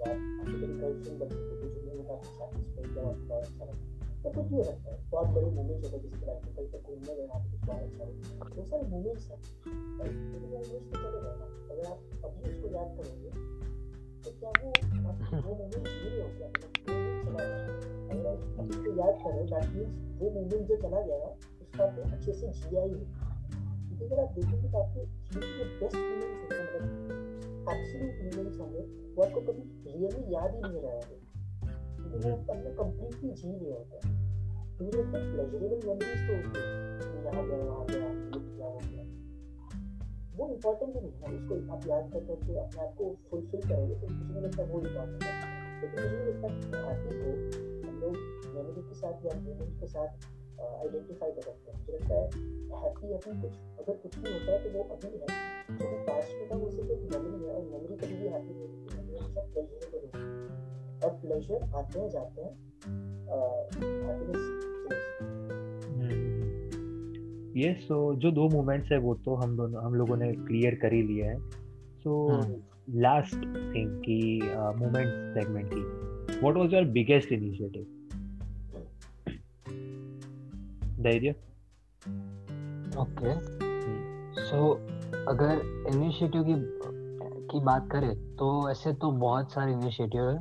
या आपकी कोई गर्लफ्रेंड बनी थी कुछ नहीं होता आपके साथ स्पेंड आपको बहुत अच्छा लगा तो कुछ भी हो? सकता है बहुत बड़ी मूवमेंट्स होते हैं किसी में कहीं पर घूमने गए आप कुछ बहुत अच्छा लगा बहुत सारे मूवमेंट्स हैं। मूवमेंट्स तो अगर आप अभी उसको याद करोगे तो क्या वो वो मोमेंट जी हो। क्या आप उसको याद कर रहे हो वो मोमेंट जो चला गया उसका आपने अच्छे से जिया ही क्योंकि अगर आप देखेंगे तो आपके जीवन के बेस्ट मोमेंट्स होते हैं मतलब एब्सोल्यूट मोमेंट्स होंगे वो आपको कभी रियली याद ही नहीं रहेंगे क्योंकि वो अपने कंप्लीटली जी रहे होते हैं मुझे लगता है प्लेजरेबल मेमोरीज तो होती है यहाँ गया वहाँ गया वो इम्पोर्टेंट भी नहीं है उसको आप याद कर करके अपने आप को फुलफिल करोगे तो मुझे लगता वो इम्पोर्टेंट है लेकिन मुझे लगता हैप्पी को हम लोग मेमोरी के साथ या मोमेंट के साथ आइडेंटिफाई कर सकते हैं। मुझे लगता है हैप्पी अभी कुछ अगर कुछ भी होता है तो वो अभी है। भी पास्ट में था वो सिर्फ़ एक मेमोरी है और मेमोरी कभी भी हैप्पी नहीं होती है हमेशा प्लेजरेबल होती है। और प्लेजर आते हैं जाते हैं हैप्पीनेस ये सो जो दो मोमेंट्स है वो तो हम दोनों हम लोगों ने क्लियर कर ही लिया है। सो लास्ट थिंग की मोमेंट सेगमेंट की। What was your biggest initiative Dhairya okay so अगर इनिशिएटिव की की बात करें तो ऐसे तो बहुत सारे इनिशिएटिव है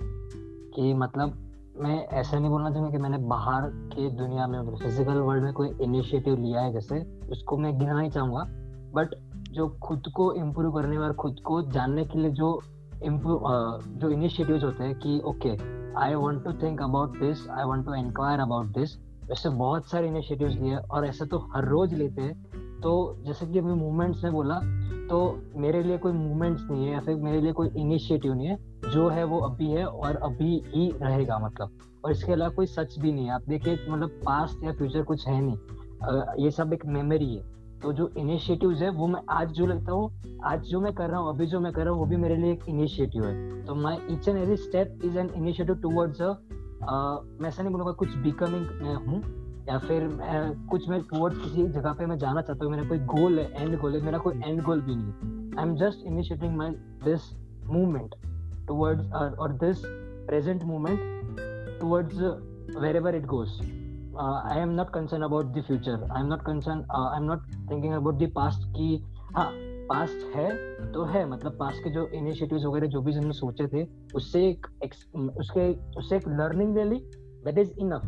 कि मतलब मैं ऐसा नहीं बोलना चाहूँगा कि मैंने बाहर के दुनिया में फ़िज़िकल वर्ल्ड में कोई इनिशिएटिव लिया है जैसे उसको मैं गिना ही चाहूँगा। बट जो खुद को इम्प्रूव करने और खुद को जानने के लिए जो इम्प्रूव जो इनिशिएटिव होते हैं कि okay I want to think about this I want to inquire about this वैसे बहुत सारे इनिशिएटिव लिए और ऐसे तो हर रोज लेते हैं। तो जैसे कि अभी मूवमेंट्स में बोला तो मेरे लिए कोई मूवमेंट्स नहीं है या फिर मेरे लिए कोई इनिशिएटिव नहीं है। जो है वो अभी है और अभी ही रहेगा मतलब। और इसके अलावा कोई सच भी नहीं है। आप देखिए मतलब पास्ट या फ्यूचर कुछ है नहीं। ये सब एक मेमोरी है। तो जो इनिशिएटिव है, वो मैं आज जो लगता हूँ, आज जो मैं कर रहा हूँ, अभी जो मैं कर रहा हूँ, वो भी मेरे लिए एक इनिशिएटिव है। तो my each and every step is an initiative towards मैं ऐसा नहीं बोलूँगा कुछ बिकमिंग मैं हूँ, या फिर मैं कुछ मैं टूवर्ड्स किसी जगह पे मैं जाना चाहता हूँ, मेरा कोई गोल है एंड गोल है, मेरा कोई एंड गोल भी नहीं है। I am just initiating my this movement towards और this present present towards wherever it it am not concerned about the future. I am not concerned uh, i am not thinking about the past की हाँ past है तो है मतलब past के जो initiatives वगैरह जो भी हमने सोचे थे उससे एक उसके उससे एक लर्निंग ले ली दैट इज़ इनफ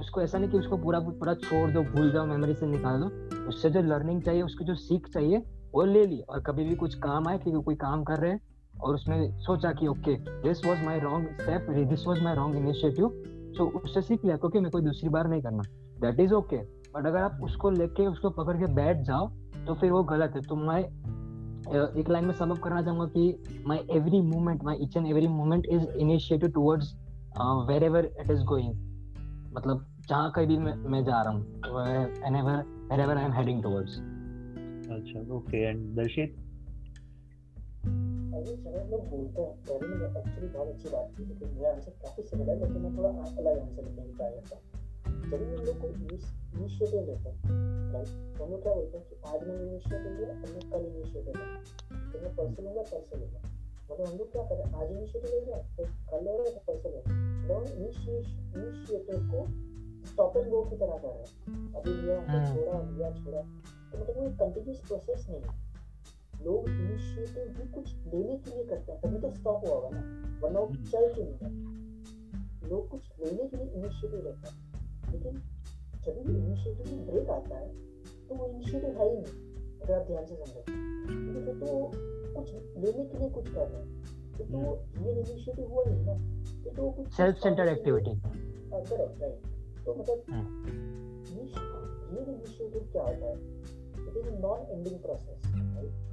उसको ऐसा नहीं कि उसको पूरा पूरा छोड़ दो भूल जाओ मेमोरी से निकाल दो। उससे जो लर्निंग चाहिए उसकी जो सीख चाहिए वो ले ली। और कभी भी कुछ काम आए क्योंकि कोई काम कर रहे हैं और उसने सोचा कि okay this was my wrong step this was my wrong initiative so उससे सीख लिया क्योंकि मैं कोई दूसरी बार नहीं करना। दैट इज़ ओके बट अगर आप उसको लेके उसको पकड़ के बैठ जाओ तो फिर वो गलत है। तो मैं एक लाइन में सबब करना चाहूँगा कि my every movement my each and every movement is initiative towards wherever it is going मतलब जहाँ कहीं भी मैं, मैं जा रहा हूँ wherever I am heading towards अच्छा ओके एंड दर्शित अभी समय लोग बोलते हैं। पहले में एक्चुअली बहुत अच्छी बात थी लेकिन मेरा आंसर काफ़ी सिमिलर है। लेकिन मैं थोड़ा अलग आंसर देने की ट्राई करता हूँ जब हम लोग कोई इनिशिएटिव लेते हैं राइट तो हम लोग क्या बोलते हैं कि आज मैंने इनिशिएटिव लिया और मैं कल इनिशिएटिव लिया तो मैं परसों लूँगा परसों लूँगा मतलब हम लोग क्या करें आज इनिशिएटिव ले रहे फिर कल ले रहे हैं परसों ले रहे हैं इनिशिएटिव को स्टॉप एंड गो की तरह कर रहे हैं अभी लिया छोड़ा लिया छोड़ा तो मतलब वो कंटिन्यूस प्रोसेस नहीं है। लोग इनिशिएटिव भी कुछ लेने के लिए करते हैं तभी तो स्टॉप हुआ होगा ना। वरना वो चल क्यों नहीं है लोग कुछ लेने के लिए इनिशिएटिव लेते हैं लेकिन जब भी इनिशिएटिव में ब्रेक आता है तो वो इनिशिएटिव है ही नहीं अगर आप ध्यान से समझें। क्योंकि फिर तो कुछ लेने के लिए कुछ कर रहे हैं। तो तो रियल इनिशिएटिव हुआ ही ना तो तो कुछ self centred activity correct right तो मतलब रियल इनिशिएटिव क्या होता है? It is non ending process right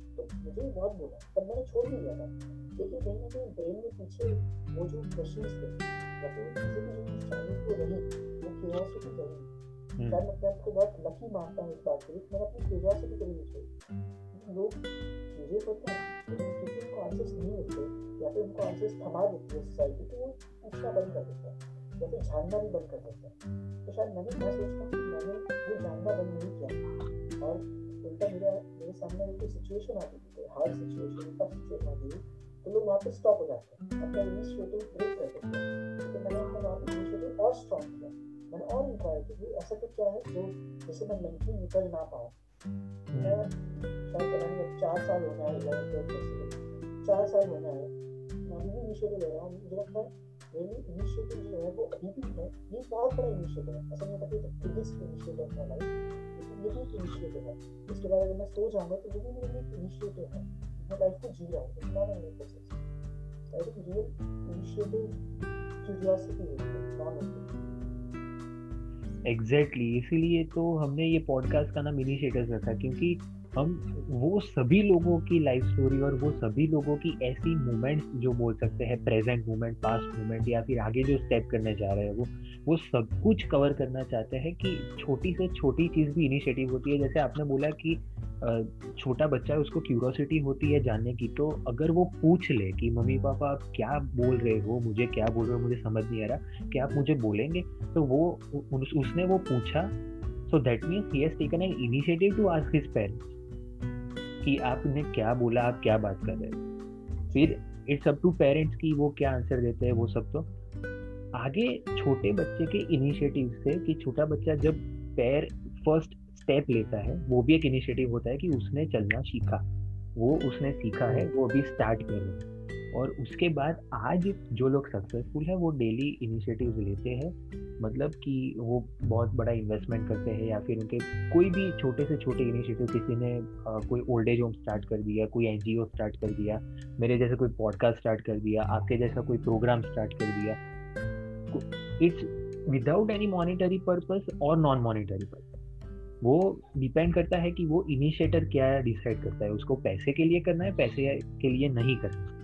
तो मुझे बहुत बोला। तब मैंने छोड़ भी दिया था। लेकिन कहीं ना कहीं ब्रेन में पीछे वो जो क्वेश्चन थे या फिर किसी भी चीज़ जानने को रही वो क्यूरियोसिटी रही शायद मैं अपने आप को बहुत लकी मानता हूँ इस बात के लिए मैंने अपनी क्यूरियोसिटी कभी नहीं छोड़ी लोग क्यूरियस होते हैं लेकिन क्योंकि उनको आंसर्स नहीं मिलते या फिर उनको आंसर्स थमा देती है सोसाइटी तो वो पूछना बंद कर देते हैं। या फिर जानना भी बंद कर देते हैं। तो शायद मैंने सोचता हूँ कि मैंने वो जानना बंद नहीं किया। और उल्टा मेरा मेरे सामने कोई सिचुएशन आती थी कोई हार्ड सिचुएशन टफ सिचुएशन आती थी तो लोग वहाँ पे स्टॉप हो जाते हैं। अपना इनिशिएटिव ब्रेक कर देते हैं। तो मैंने अपना वहाँ पे इनिशिएटिव और स्ट्रॉन्ग किया। मैंने और इंक्वायर किया ऐसा तो क्या है जो जैसे मैं मेंटली निकल ना पाऊँ? मैं शायद पता नहीं चार साल होने आए इलेवन ट्वेल्थ चार साल होने आए मैं भी इनिशिएटिव ले रहा हूँ। मुझे लगता है मेरी इनिशिएटिव जो है वो अभी भी है। ये बहुत बड़ा इनिशिएटिव है। ऐसा नहीं होता बिगेस्ट इनिशिएटिव माई लाइफ ये एक इनिशिएटिव है इसके बाद अगर मैं सो जाऊँगा तो वो भी मेरे लिए एक इनिशिएटिव है मैं लाइफ को जी रहा हूँ it's not an process I think real initiative curiosity होती है नॉन एग्जैक्टली इसीलिए तो हमने ये पॉडकास्ट का नाम इनिशिएटिव रखा, क्योंकि हम, वो सभी लोगों की लाइफ स्टोरी और वो सभी लोगों की ऐसी मोमेंट्स जो बोल सकते हैं प्रेजेंट मोमेंट पास्ट मोमेंट या फिर आगे जो स्टेप करने जा रहे हैं, वो वो सब कुछ कवर करना चाहते हैं कि छोटी से छोटी चीज़ भी इनिशिएटिव होती है। जैसे आपने बोला कि छोटा बच्चा है, उसको क्यूरोसिटी होती है जानने की तो अगर वो पूछ ले कि, मम्मी पापा, आप क्या बोल रहे हो? मुझे क्या बोल रहे हो? मुझे समझ नहीं आ रहा। क्या आप मुझे बोलेंगे? तो वो उसने वो पूछा। So that means he has taken an initiative to ask his parents कि आपने क्या बोला, आप क्या बात कर रहे हैं? फिर इट्स अप टू पेरेंट्स की वो क्या आंसर देते हैं, वो सब तो? आगे छोटे बच्चे के इनिशिएटिव से कि छोटा बच्चा जब पैर फ़र्स्ट स्टेप लेता है, वो भी एक इनिशिएटिव होता है कि उसने चलना सीखा। वो उसने सीखा है, वो अभी स्टार्ट कर रहे और उसके बाद आज जो लोग सक्सेसफुल है वो डेली इनिशिएटिव लेते हैं। मतलब कि वो बहुत बड़ा इन्वेस्टमेंट करते हैं या फिर उनके कोई भी छोटे से छोटे इनिशिएटिव किसी ने आ, कोई ओल्ड एज होम स्टार्ट कर दिया कोई एनजीओ स्टार्ट कर दिया मेरे जैसे कोई पॉडकास्ट स्टार्ट कर दिया आपके जैसा कोई प्रोग्राम स्टार्ट कर दिया it's without any monetary purpose और नॉन मॉनिटरी पर्पज वो डिपेंड करता है कि वो इनिशिएटर क्या डिसाइड करता है उसको पैसे के लिए करना है पैसे के लिए नहीं करना।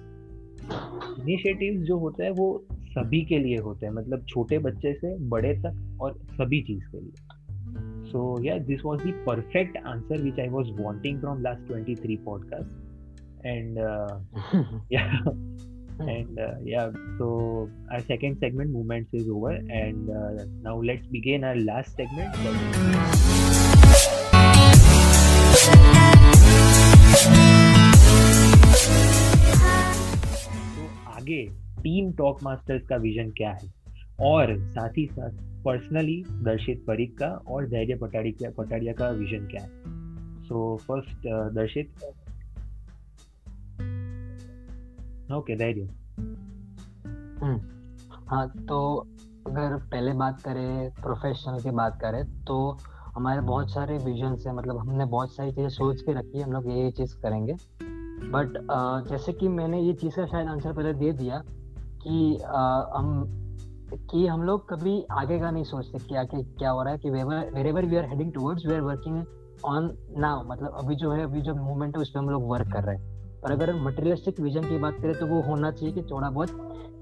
इनिशिएटिव जो होता है वो सभी के लिए होते हैं। मतलब छोटे बच्चे से बड़े तक और सभी चीज़ के लिए। So yeah this was the perfect answer which I was wanting from last 23 podcast and yeah and uh, yeah so our second segment movements is over. And uh, now let's begin our last segment. आगे team talk masters का vision क्या है? और साथ ही साथ personally दर्शित परीख का और धैर्य पटाड़ी पटाड़िया का विजन क्या है? सो फ़र्स्ट दर्शित। ओके धैर्य। हम्म, हाँ तो अगर पहले बात करें प्रोफेशनल की बात करें तो हमारे बहुत सारे विजन है मतलब हमने बहुत सारी चीज़ें सोच के रखी है हम लोग ये चीज़ करेंगे। बट uh, जैसे कि मैंने ये चीज़ का शायद आंसर पहले दे दिया कि uh, हम कि हम लोग कभी आगे का नहीं सोचते कि आगे क्या हो रहा है कि wherever we are heading towards we are working on now मतलब अभी जो है अभी जो मूवमेंट है उस पर हम लोग वर्क कर रहे हैं। और अगर मटेरियलिस्टिक विजन की बात करें तो वो होना चाहिए कि थोड़ा बहुत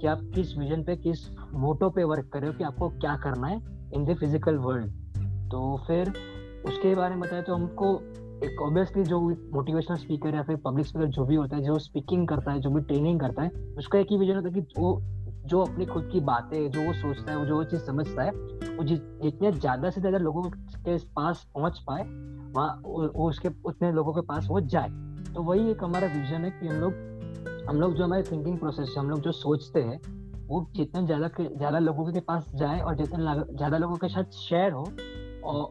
कि आप किस विजन पे किस मोटो पे वर्क कर रहे हो कि आपको क्या करना है इन द फ़िज़िकल वर्ल्ड तो फिर उसके बारे में बताया तो हमको एक ऑब्वियसली जो मोटिवेशनल स्पीकर या फिर पब्लिक स्पीकर जो भी होता है, जो स्पीकिंग करता है, जो भी ट्रेनिंग करता है, उसका एक ही विजन होता है कि वो, जो अपनी खुद की बातें, जो वो सोचता है वो जो वो चीज़ समझता है, वो जितने ज़्यादा से ज़्यादा लोगों के पास पहुँच पाए, वहाँ वो उसके, उतने लोगों के पास वो जाए। तो वही एक हमारा विजन है कि हम लोग हम लोग जो हमारे थिंकिंग प्रोसेस हम लोग जो सोचते हैं, वो जितने ज़्यादा ज़्यादा लोगों के पास जाए और जितने ज़्यादा लोगों के साथ शेयर हो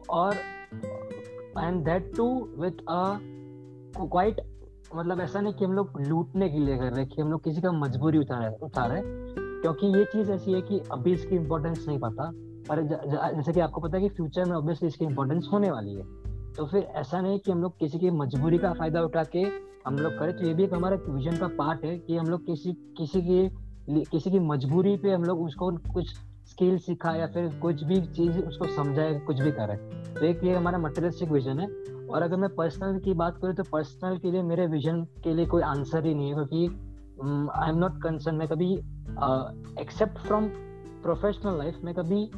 और and that too with a quite मतलब ऐसा नहीं कि हम लोग लूटने के लिए कर रहे हैं कि हम लोग किसी का मजबूरी उतार उतार रहे क्योंकि ये चीज़ ऐसी है कि अभी इसकी इम्पोर्टेंस नहीं पता। पर जैसे कि आपको पता है कि फ्यूचर में ऑब्वियसली इसकी इम्पोर्टेंस होने वाली है। तो फिर ऐसा नहीं कि हम लोग किसी की मजबूरी का फ़ायदा उठा के हम लोग करें। तो ये भी एक हमारा विजन का पार्ट है कि हम लोग किसी किसी की किसी की मजबूरी पे हम लोग उसको कुछ स्किल सिखा या फिर कुछ भी चीज़ उसको समझाए कुछ भी करे। तो एक ये हमारा मटेरियलिस्टिक विजन है। और अगर मैं पर्सनल की बात करूँ तो पर्सनल के लिए मेरे विजन के लिए कोई आंसर ही नहीं है क्योंकि आई एम नॉट कंसर्न मैं कभी एक्सेप्ट फ्रॉम प्रोफेशनल लाइफ में कभी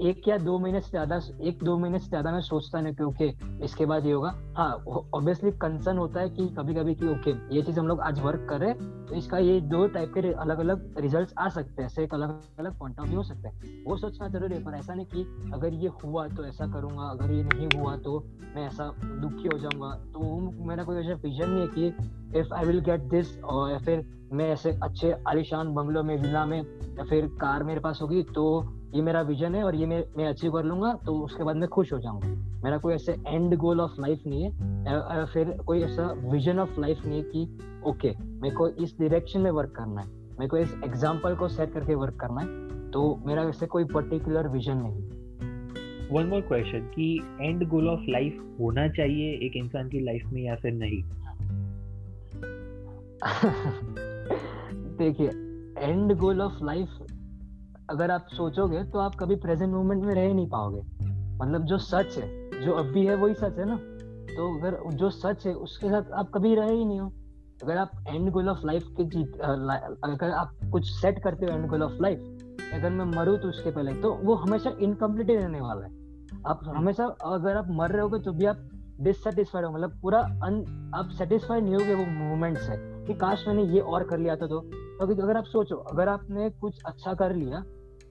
एक या दो महीने से ज़्यादा, एक दो महीने से ज़्यादा मैं सोचता नहीं कि ओके इसके बाद ये होगा। हाँ ऑब्वियसली कंसर्न होता है कि कभी कभी कि ओके ये चीज़ हम लोग आज वर्क कर रहे तो इसका ये दो टाइप के अलग अलग रिज़ल्ट आ सकते हैं, ऐसे एक अलग अलग पॉइंट ऑफ़ व्यू हो सकता है। वो सोचना ज़रूरी है, पर ऐसा नहीं कि अगर ये हुआ तो ऐसा करूँगा, अगर ये नहीं हुआ तो मैं ऐसा दुखी हो जाऊँगा। तो मेरा कोई ऐसा विजन नहीं है कि if I will get this और फिर मैं ऐसे अच्छे आलिशान बंगलों में विला में या फिर कार मेरे पास होगी तो ये मेरा विजन है और ये मैं मैं अचीव कर लूँगा तो उसके बाद मैं खुश हो जाऊँगा। मेरा कोई ऐसे एंड गोल ऑफ़ लाइफ नहीं है। फिर कोई ऐसा विजन ऑफ़ लाइफ नहीं है कि ओके मेरे को इस डायरेक्शन में वर्क करना है। मेरे को इस एग्ज़ाम्पल को सेट करके वर्क करना है। तो मेरा ऐसे कोई पर्टिकुलर विजन नहीं वन मोर क्वेश्चन कि एंड गोल ऑफ़ लाइफ होना चाहिए एक इंसान की लाइफ में या फिर नहीं? देखिए एंड गोल ऑफ़ लाइफ अगर आप सोचोगे तो आप कभी प्रेजेंट मोमेंट में रह ही नहीं पाओगे। मतलब जो सच है, जो अभी है वही सच है ना? तो अगर जो सच है, उसके साथ आप कभी रहे ही नहीं हो। अगर आप एंड गोल ऑफ़ लाइफ के जीत अगर आप कुछ सेट करते हो एंड गोल ऑफ़ लाइफ अगर मैं मरूँ तो उसके पहले तो वो हमेशा इनकम्प्लीट ही रहने वाला है। आप। हमेशा अगर आप मर रहे होगे तो भी आप डिससेटिस्फाइड हो मतलब पूरा अन, आप सेटिस्फाइड नहीं होगे वो मूवमेंट से कि काश मैंने ये और कर लिया था तो। क्योंकि अगर आप सोचो, अगर आपने कुछ अच्छा कर लिया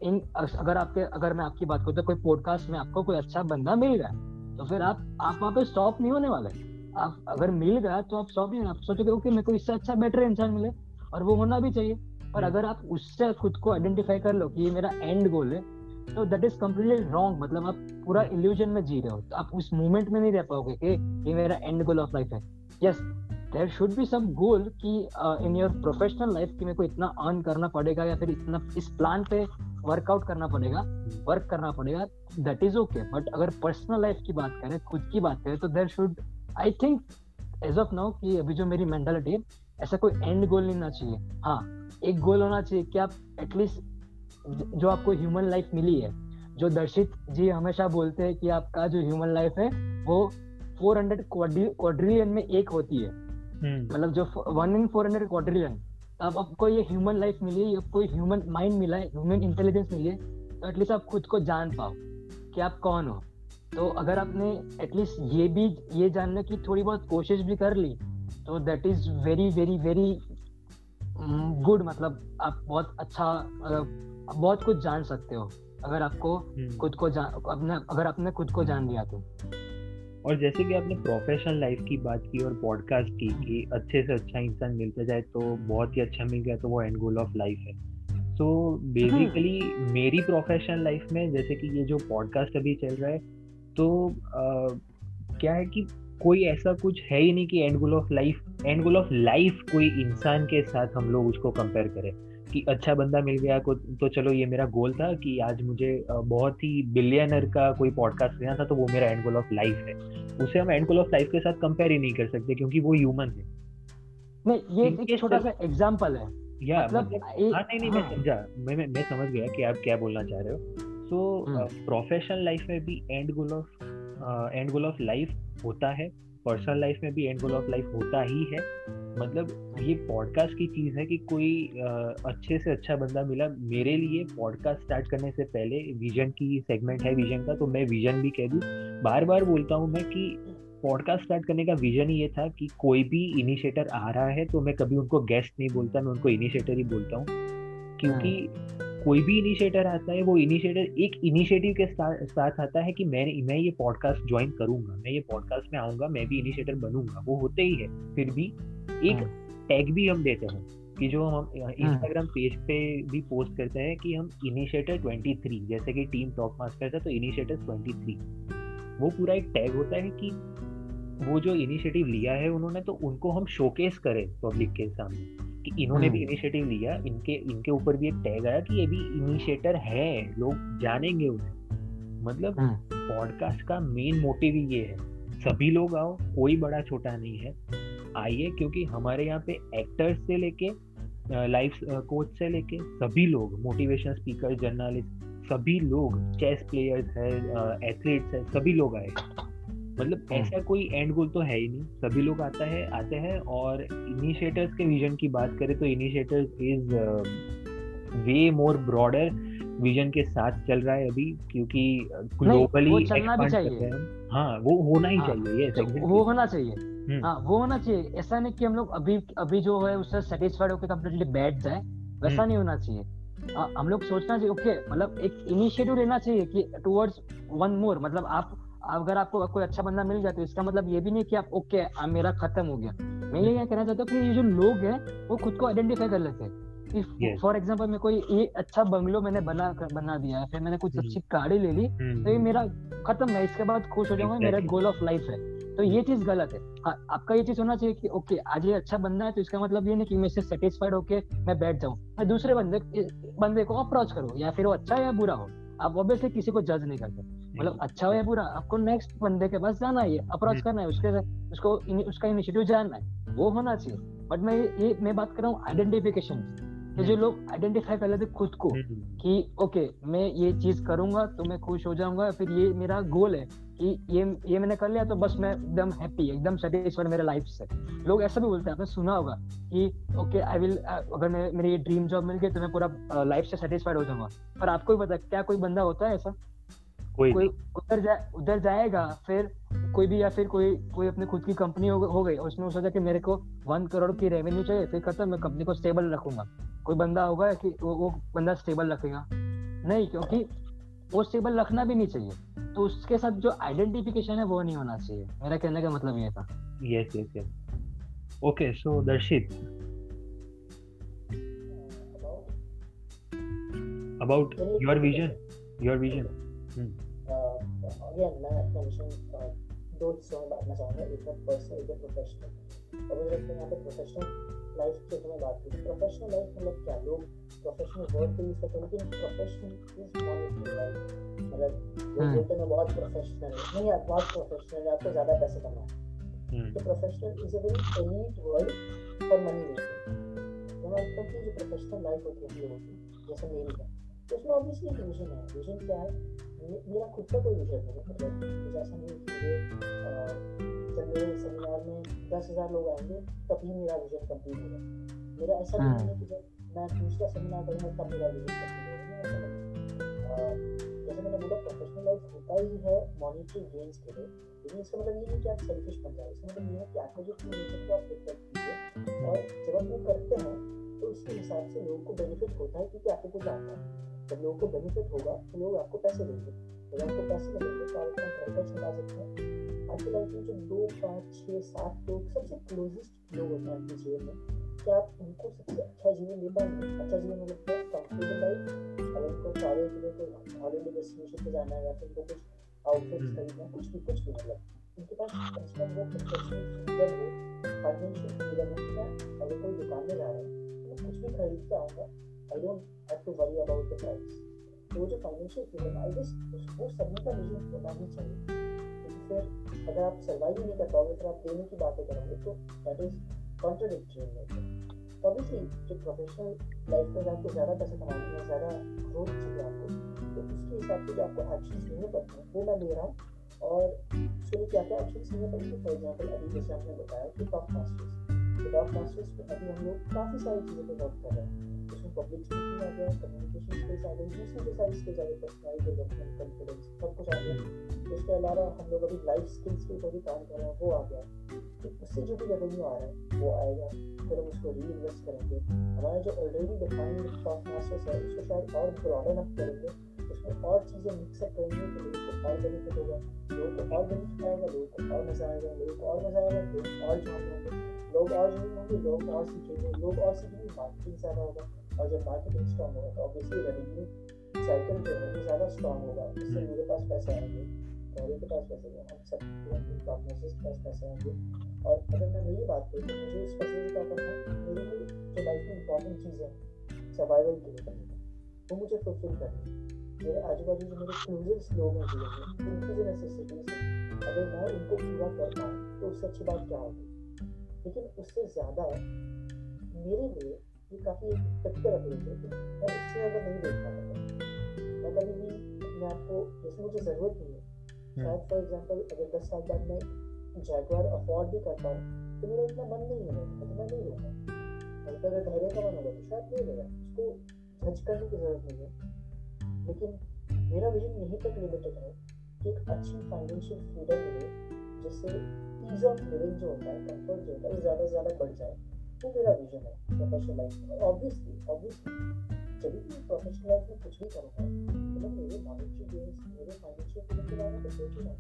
इन अगर आपके अगर मैं आपकी बात करूँ तो कोई पॉडकास्ट में आपको कोई अच्छा बंदा मिल गया तो फिर आप आप वहाँ पे स्टॉप नहीं होने वाले। आप अगर मिल गया तो आप स्टॉप नहीं आप सोचोगे ओके मेरे को इससे अच्छा बेटर इंसान मिले और वो होना भी चाहिए। पर अगर आप उससे खुद को आइडेंटिफाई कर लो कि ये मेरा एंड गोल है तो दैट इज़ कम्प्लीटली रॉन्ग मतलब आप पूरा इल्यूजन में जी रहे हो। तो आप उस मोमेंट में नहीं रह पाओगे कि ये मेरा एंड गोल ऑफ़ लाइफ है। Yes there should be some goal कि इन योर प्रोफेशनल लाइफ कि मेरे को इतना अर्न करना पड़ेगा या फिर इतना इस प्लान पे वर्कआउट करना पड़ेगा वर्क करना पड़ेगा दैट इज़ ओके बट अगर पर्सनल लाइफ की बात करें, खुद की बात करें तो there should I think as of now कि अभी जो मेरी मेंटालिटी है, ऐसा कोई एंड गोल नहीं होना चाहिए हाँ एक गोल होना चाहिए कि आप एटलीस्ट जो आपको ह्यूमन लाइफ मिली है, जो दर्शित जी हमेशा बोलते हैं कि आपका जो ह्यूमन लाइफ है, वो 400 क्वाड्रिलियन में एक होती है। मतलब जो one in four hundred quadrillion अब आपको ये ह्यूमन लाइफ मिली है कोई ह्यूमन माइंड मिला है ह्यूमन इंटेलिजेंस मिली है तो एटलीस्ट आप खुद को जान पाओ कि आप कौन हो। तो अगर आपने एटलीस्ट ये भी ये जानने की थोड़ी बहुत कोशिश भी कर ली तो that is very very very good मतलब आप बहुत अच्छा बहुत कुछ जान सकते हो अगर आपको हम्म। खुद को जान अपने अगर आपने खुद को जान लिया तो। और जैसे कि आपने प्रोफेशनल लाइफ की बात की और पॉडकास्ट की कि अच्छे से अच्छा इंसान मिलता जाए तो बहुत ही अच्छा मिल गया तो वो एंड गोल ऑफ़ लाइफ है सो so, बेसिकली हम्म। मेरी प्रोफेशनल लाइफ में जैसे कि ये जो पॉडकास्ट अभी चल रहा है तो आ, क्या है कि कोई ऐसा कुछ है ही नहीं कि end goal of life end goal of life कोई इंसान के साथ हम लोग उसको कंपेयर करें कि अच्छा बंदा मिल गया को तो चलो ये मेरा गोल था कि आज मुझे बहुत ही बिलियनर का कोई पॉडकास्ट लेना था तो वो मेरा एंड गोल ऑफ़ लाइफ है। उसे हम एंड गोल ऑफ़ लाइफ के साथ कंपेयर ही नहीं कर सकते क्योंकि वो ह्यूमन है। नहीं ये एक छोटा सा एग्जांपल है। या मतलब, मतलब हाँ नहीं नहीं मैं हाँ। समझा मैं मैं मैं समझ गया कि आप क्या बोलना चाह रहे हो। सो प्रोफेशनल लाइफ में भी end goal of end goal of life होता है। पर्सनल लाइफ में भी एंड गोल ऑफ़ लाइफ होता ही है। मतलब ये पॉडकास्ट की चीज़ है कि कोई अच्छे से अच्छा बंदा मिला मेरे लिए पॉडकास्ट स्टार्ट करने से पहले विजन की सेगमेंट है विजन का तो मैं विजन भी कह दूँ। बार बार बोलता हूँ मैं कि पॉडकास्ट स्टार्ट करने का विजन ही ये था कि कोई भी इनिशिएटर आ रहा है तो मैं कभी उनको गेस्ट नहीं बोलता मैं उनको इनिशिएटर ही बोलता हूँ। क्योंकि कोई भी इनिशिएटर आता है वो इनिशिएटर एक इनिशिएटिव के साथ आता है कि मैं मैं ये पॉडकास्ट ज्वाइन करूँगा मैं ये पॉडकास्ट में आऊँगा मैं भी इनिशिएटर बनूँगा वो होते ही है। फिर भी एक टैग हाँ। भी हम देते हैं कि जो हम इंस्टाग्राम पेज पे भी पोस्ट करते हैं कि हम इनिशिएटर 23 जैसे कि टीम टॉप मास्टर था तो इनिशिएटर 23 वो पूरा एक टैग होता है कि वो जो इनिशिएटिव लिया है उन्होंने तो उनको हम शोकेस करें पब्लिक के सामने। कि इन्होंने भी इनिशिएटिव हम्म। लिया इनके इनके ऊपर भी एक टैग आया कि ये भी इनिशिएटर है लोग जानेंगे उन्हें मतलब पॉडकास्ट हम्म। का मेन मोटिव ही ये है सभी लोग आओ कोई बड़ा छोटा नहीं है आइए क्योंकि हमारे यहाँ पे एक्टर्स से लेके लाइफ कोच से लेके सभी लोग मोटिवेशन स्पीकर जर्नलिस्ट सभी लोग चेस प्लेयर्स है एथलीट्स है सभी लोग आए मतलब हाँ। ऐसा कोई एंड गोल तो है ही नहीं। सभी लोग आता है आते हैं और इनिशिएटर्स के विजन की बात करें तो initiators is way more broader vision के साथ चल रहा है अभी क्योंकि ग्लोबली एक्सपांड कर रहे हैं हाँ वो होना ही हाँ, चाहिए ये तो वो होना चाहिए। हम्म। हाँ वो होना चाहिए। ऐसा नहीं कि हम लोग अभी अभी जो है उससे सेटिस्फाइड होकर कम्प्लीटली बैठ जाए वैसा हम्म। नहीं होना चाहिए। आ, हम लोग सोचना चाहिए ओके मतलब एक इनिशिएटिव लेना चाहिए कि टुवर्ड्स वन मोर मतलब आप अगर आपको कोई अच्छा बंदा मिल जाए तो इसका मतलब ये भी नहीं कि आप ओके मेरा खत्म हो गया। मैं ये कहना चाहता हूँ कि ये जो लोग हैं वो खुद को आइडेंटिफाई कर लेते हैं। फॉर एग्ज़ाम्पल मैं कोई ये अच्छा बंगलो मैंने बना बना दिया फिर मैंने कुछ अच्छी गाड़ी ले ली तो ये मेरा खत्म है इसके बाद खुश हो जाऊँगा मेरा गोल ऑफ़ लाइफ है। तो ये चीज़ गलत है। हाँ आपका ये चीज़ होना चाहिए कि ओके आज ये अच्छा बंदा है तो इसका मतलब ये नहीं कि मैं इससे सेटिस्फाइड होके मैं बैठ जाऊँ। मैं दूसरे बंदे बंदे को अप्रोच करूँ या फिर वो अच्छा है या बुरा हो। आप ऑब्वियसली किसी को जज नहीं करते। मतलब अच्छा हो या बुरा आपको नेक्स्ट बंदे के पास जाना है अप्रोच करना है उसके उसको उसका इनिशिएटिव जानना है वो होना चाहिए। बट मैं ये मैं बात कर रहा हूँ आइडेंटिफिकेशन कि। जो लोग आइडेंटिफाई कर लेते खुद को हम्म, हम्म। कि ओके मैं ये चीज़ करूँगा तो मैं खुश हो जाऊँगा फिर ये मेरा गोल है कि ये ये मैंने कर लिया तो बस मैं एकदम हैप्पी एकदम सेटिस्फाइड मेरे लाइफ से। लोग ऐसा भी बोलते हैं आपने सुना होगा कि ओके आई विल अगर मैं मेरी ये ड्रीम जॉब मिल गई तो मैं पूरा लाइफ से सेटिस्फाइड हो जाऊँगा। पर आपको भी पता क्या कोई बंदा होता है ऐसा? कोई उधर जाए उधर जाएगा फिर कोई भी या फिर कोई कोई अपनी खुद की कंपनी हो, हो गई उसने सोचा कि मेरे को वन करोड़ की रेवेन्यू चाहिए फिर कहता मैं कंपनी को स्टेबल रखूँगा। कोई बंदा होगा कि वो, वो बंदा स्टेबल रखेगा। नहीं क्योंकि वो स्टेबल रखना भी नहीं चाहिए। तो उसके साथ जो आइडेंटिफिकेशन है वो नहीं होना चाहिए। मेरा कहने का मतलब ये था। Yes yes yes okay so Darshit about your vision your vision. Hmm. again मैं अपना विजन दो हिस्सों में बांटना चाहूँगा एक है पर्सनल एक है प्रोफेशनल और मुझे लगता है यहाँ पे प्रोफेशनल लाइफ की तुम्हें बात की। प्रोफेशनल लाइफ मतलब क्या? लोग प्रोफेशनल वर्ड को यूज़ करते हैं लेकिन प्रोफेशनल इज़ मॉनिटरी लाइफ मतलब लोग बोलते हैं बहुत प्रोफेशनल नहीं यार बहुत प्रोफेशनल है आपको ज़्यादा पैसे कमाए तो professional is a very elite word for money making मैं मानता हूँ कि जो प्रोफेशनल लाइफ होती है लोगों की जैसे मेरी है। तो उसमें ऑब्वियसली एक विजन है विजन क्या है मेरा खुद का कोई विजन नहीं मतलब मुझे ऐसा नहीं कि जब मेरे सेमिनार में दस हज़ार लोग आएँगे तभी मेरा विजन कंप्लीट होगा मेरा ऐसा नहीं है कि जब मैं दूसरा सेमिनार करूँगा तब मेरा विजन कंप्लीट होगा जैसे मैंने बोला प्रोफेशनल लाइफ होता ही है मॉनिटरी गेम्स के लिए लेकिन इसका मतलब ये नहीं कि आप सेल्फिश बन जाए इसका मतलब ये है कि आपको जो नेचर को आप रिफ्लेक्ट कीजिए और जब आप वो करते हैं तो उसके हिसाब से लोगों को बेनिफिट होता है क्योंकि आपको कुछ आता है जब लोगों को बेनिफिट होगा तो लोग आपको पैसे देंगे। जब आपको पैसे मिलेंगे तो आप अपना घर पर चला सकते हैं। आपकी लाइफ में जो दो पाँच छः सात लोग सबसे क्लोजेस्ट लोग होते हैं आपके जीवन में। क्या आप उनको सबसे अच्छा जीवन दे पाएँगे? अच्छा जीवन मतलब क्या कंफर्टेबल लाइफ अगर उनको ट्रैवल के लिए कोई हॉलीडे डेस्टिनेशन पे जाना है या फिर उनको कुछ आउटफिट्स हम्म। खरीदना है कुछ भी कुछ भी मतलब। उनके पास कम वो फ्रीडम हो फाइनेंशियल फ्रीडम हो अगर कोई दुकान में जा रहा है तो कुछ भी खरीद के आऊँगा। I don't have to worry about the price. तो जो फाइनेंशियल फ्रीडम आई गेस वो सभी का विजन होना ही चाहिए। क्योंकि फिर अगर आप सर्वाइव ही नहीं कर पाओगे, फिर आप देने की बातें करोगे तो दैट इज़ कॉन्ट्रोडिक्टरी इन तो ऑब्वियसली जो प्रोफेशनल लाइफ में आपको ज़्यादा पैसे कमाने में, ज़्यादा ग्रोथ चाहिए आपको तो उसके हिसाब से जो आपको एक्शन लेने पड़ते हैं, वो मैं ले रहा हूँ। और उसके लिए क्या क्या एक्शन लेने पड़ेंगे फॉर एग्ज़ाम्पल अभी जैसे आपने बताया कि टॉप मास्टर्स तो टॉप मास्टर्स में अभी हम लोग काफ़ी सारी चीज़ों पर वर्क कर रहे हैं। पब्लिक स्पीकिंग आ गया कम्युनिकेशन स्किल्स आ गई दूसरी के सारी स्किल्स आ गई पर्सनैलिटी डेवलपमेंट कॉन्फिडेंस सब कुछ आ गया उसके अलावा हम लोग अभी लाइफ स्किल्स के ऊपर भी काम कर रहे हैं वो आ गया तो उससे जो भी रेवेन्यू आ रहा है वो आएगा फिर हम उसको री इन्वेस्ट करेंगे हमारा जो ऑलरेडी डिफाइंड टॉप मास्टर्स है उसको शायद और ब्रॉडन अप करेंगे उसमें और चीज़ें मिक्सअप करेंगे तो लोगों को और बेनिफिट होगा लोगों को और बेनिफिट आएगा लोगों को और मज़ा आएगा लोगों को और मज़ा आएगा लोग और ज्वाइन होंगे लोग और ज्वाइन होंगे लोग और सीखेंगे लोग और सीखेंगे मार्केटिंग ज़्यादा होगा और जब मार्केटिंग स्ट्रॉन्ग होगा तो ऑब्वियसली रेवेन्यू साइकिल जो है वो ज़्यादा स्ट्रॉन्ग होगा। इससे मेरे पास पैसे आएँगे गौरी के पास पैसे आएँगे हम सब पार्टनर्स के पास पैसे आएँगे। और अगर मैं मेरी बात करूँ तो मुझे इस पैसे से क्या करना है मेरे लिए जो लाइफ में इंपॉर्टेंट चीज़ है सर्वाइवल के लिए करनी वो मुझे फुलफिल करनी मेरे आजू बाजू जो मेरे क्लोजेस्ट लोग हैं जीवन में उनकी जो नेसेसिटीज है अगर मैं उनको पूरा कर पाऊँ तो उससे अच्छी बात क्या होगी? लेकिन उससे ज़्यादा मेरे लिए ये काफ़ी टिपिकल अप्रोच है मैं उससे ज़्यादा नहीं देख पाता। मैं कभी भी अपने आप को जैसे मुझे ज़रूरत नहीं है हम्म। शायद फॉर एग्ज़ाम्पल अगर दस साल बाद मैं जैगवार अफोर्ड भी कर पाऊँ तो मेरा इतना मन नहीं है तो मैं नहीं लूँगा अगर धैर्य का मन होगा तो शायद नहीं लेगा उसको जज करने की ज़रूरत नहीं है। लेकिन मेरा विजन यहीं तक लिमिटेड है कि एक अच्छी फाइनेंशियल फ्रीडम मिले जिससे ईज ऑफ़ लिविंग जो होता है कंफर्ट जो होता है वो ज़्यादा से ज़्यादा बढ़ जाए। वो मेरा विजन है प्रोफेशनल लाइफ में ऑब्वियसली ऑब्वियसली जब भी मैं प्रोफेशनल लाइफ में कुछ भी करूँगा तो मैं मेरे गेम्स मेरे फाइनेंशियल के बारे में सोच रहा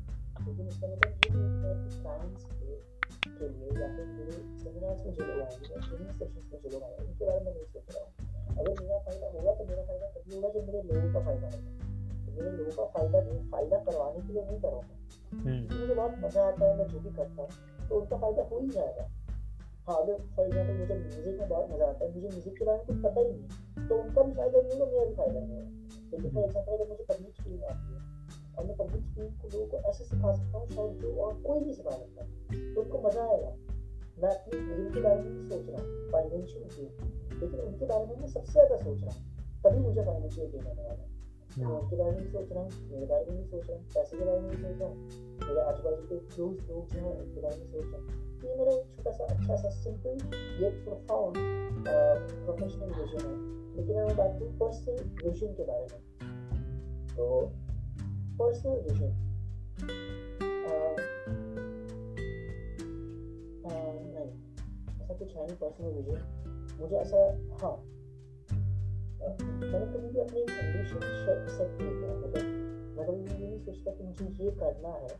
लेकिन इसका मतलब ये नहीं है कि क्लाइंट्स के लिए या फिर मेरे सेमिनार्स में जो लोग आएँगे या ट्रेनिंग में जो लोग आएँगे उनके बारे में नहीं सोच रहा हूँ अगर मेरा फ़ायदा होगा तो मेरा फ़ायदा तभी होगा जब मेरे लोगों का फ़ायदा होगा मेरे लोगों का फ़ायदा फ़ायदा करवाने के लिए नहीं करूँगा। मुझे बहुत मज़ा आता है मैं जो भी करता हूँ तो उनका फ़ायदा हो ही जाएगा हाँ अगर फॉर एग्ज़ाम्पल मुझे म्यूज़िक में बहुत मज़ा आता है। मुझे म्यूज़िक के बारे में कुछ पता ही नहीं तो उनका भी फ़ायदा नहीं होगा मेरा भी फ़ायदा नहीं होगा लेकिन फॉर एग्ज़ाम्पल अगर मुझे पब्लिक स्पीकिंग आती है। और मैं पब्लिक स्पीकिंग को लोगों को ऐसे सिखा सकता हूँ शायद जो और कोई नहीं सिखा सकता तो उनको मज़ा आएगा। मैं अपनी गेम के बारे में भी सोच रहा हूँ फाइनेंशियल गेम लेकिन उनके बारे में मैं सबसे ज़्यादा सोच रहा हूँ। तभी मुझे फाइनेंशियल गेम आने वाला है। मैं हाँ। उनके बारे में भी सोच रहा हूँ मेरे बारे में भी सोच रहा हूँ पैसे के बारे में भी सोच रहा हूँ। मेरे आजू बाजू के क्लोज लोग जो हैं उनके बारे में सोच रहा हूँ। ये मेरा छोटा सा अच्छा सा सिंपल ये प्रोफाउंड प्रोफेशनल विजन है। लेकिन मैं बात करूँ पर्सनल विजन के बारे में तो पर्सनल विजन नहीं, ऐसा कुछ है नहीं पर्सनल विजन मुझे ऐसा हाँ। मैंने कभी भी अपनी एम्बिशन सेट नहीं किया। मतलब मैं कभी भी नहीं सोचता कि मुझे ये करना है।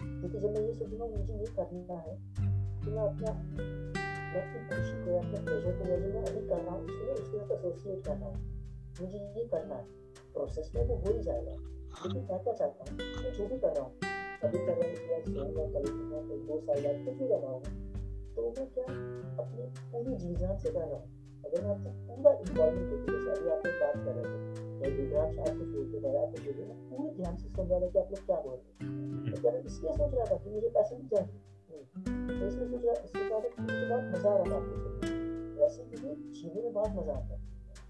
क्योंकि जब मैं ये सोचूँगा, मुझे ये करना है अपना मैं खुशी को अपने प्लेजर को जो मैं अभी कर रहा हूँ उसको साथ एसोसिएट कर रहा हूँ मुझे ये करना है प्रोसेस में वो हो ही जाएगा लेकिन क्या चाहता हूँ मैं जो भी कर रहा हूँ कभी कर रहा हूँ कभी सुबह कोई दो साल बाद कुछ भी कर रहा हूँ तो मैं क्या अपनी पूरी जी जान से कर रहा हूँ अगर मैं अपना पूरा इन्वॉल्वमेंट देती जैसे अभी आप बात कर रहे थे रुद्राक्ष आप कुछ बोलते थे आप कुछ बोलते पूरे ध्यान से सुन रहा कि आप लोग क्या बोल रहे हैं इसलिए सोच रहा था कि मुझे पैसे मिल जाएँगे? तो इसलिए मुझे इसके बाद मुझे बहुत मज़ा आ रहा था वैसे मुझे जीने में बहुत मज़ा आता है।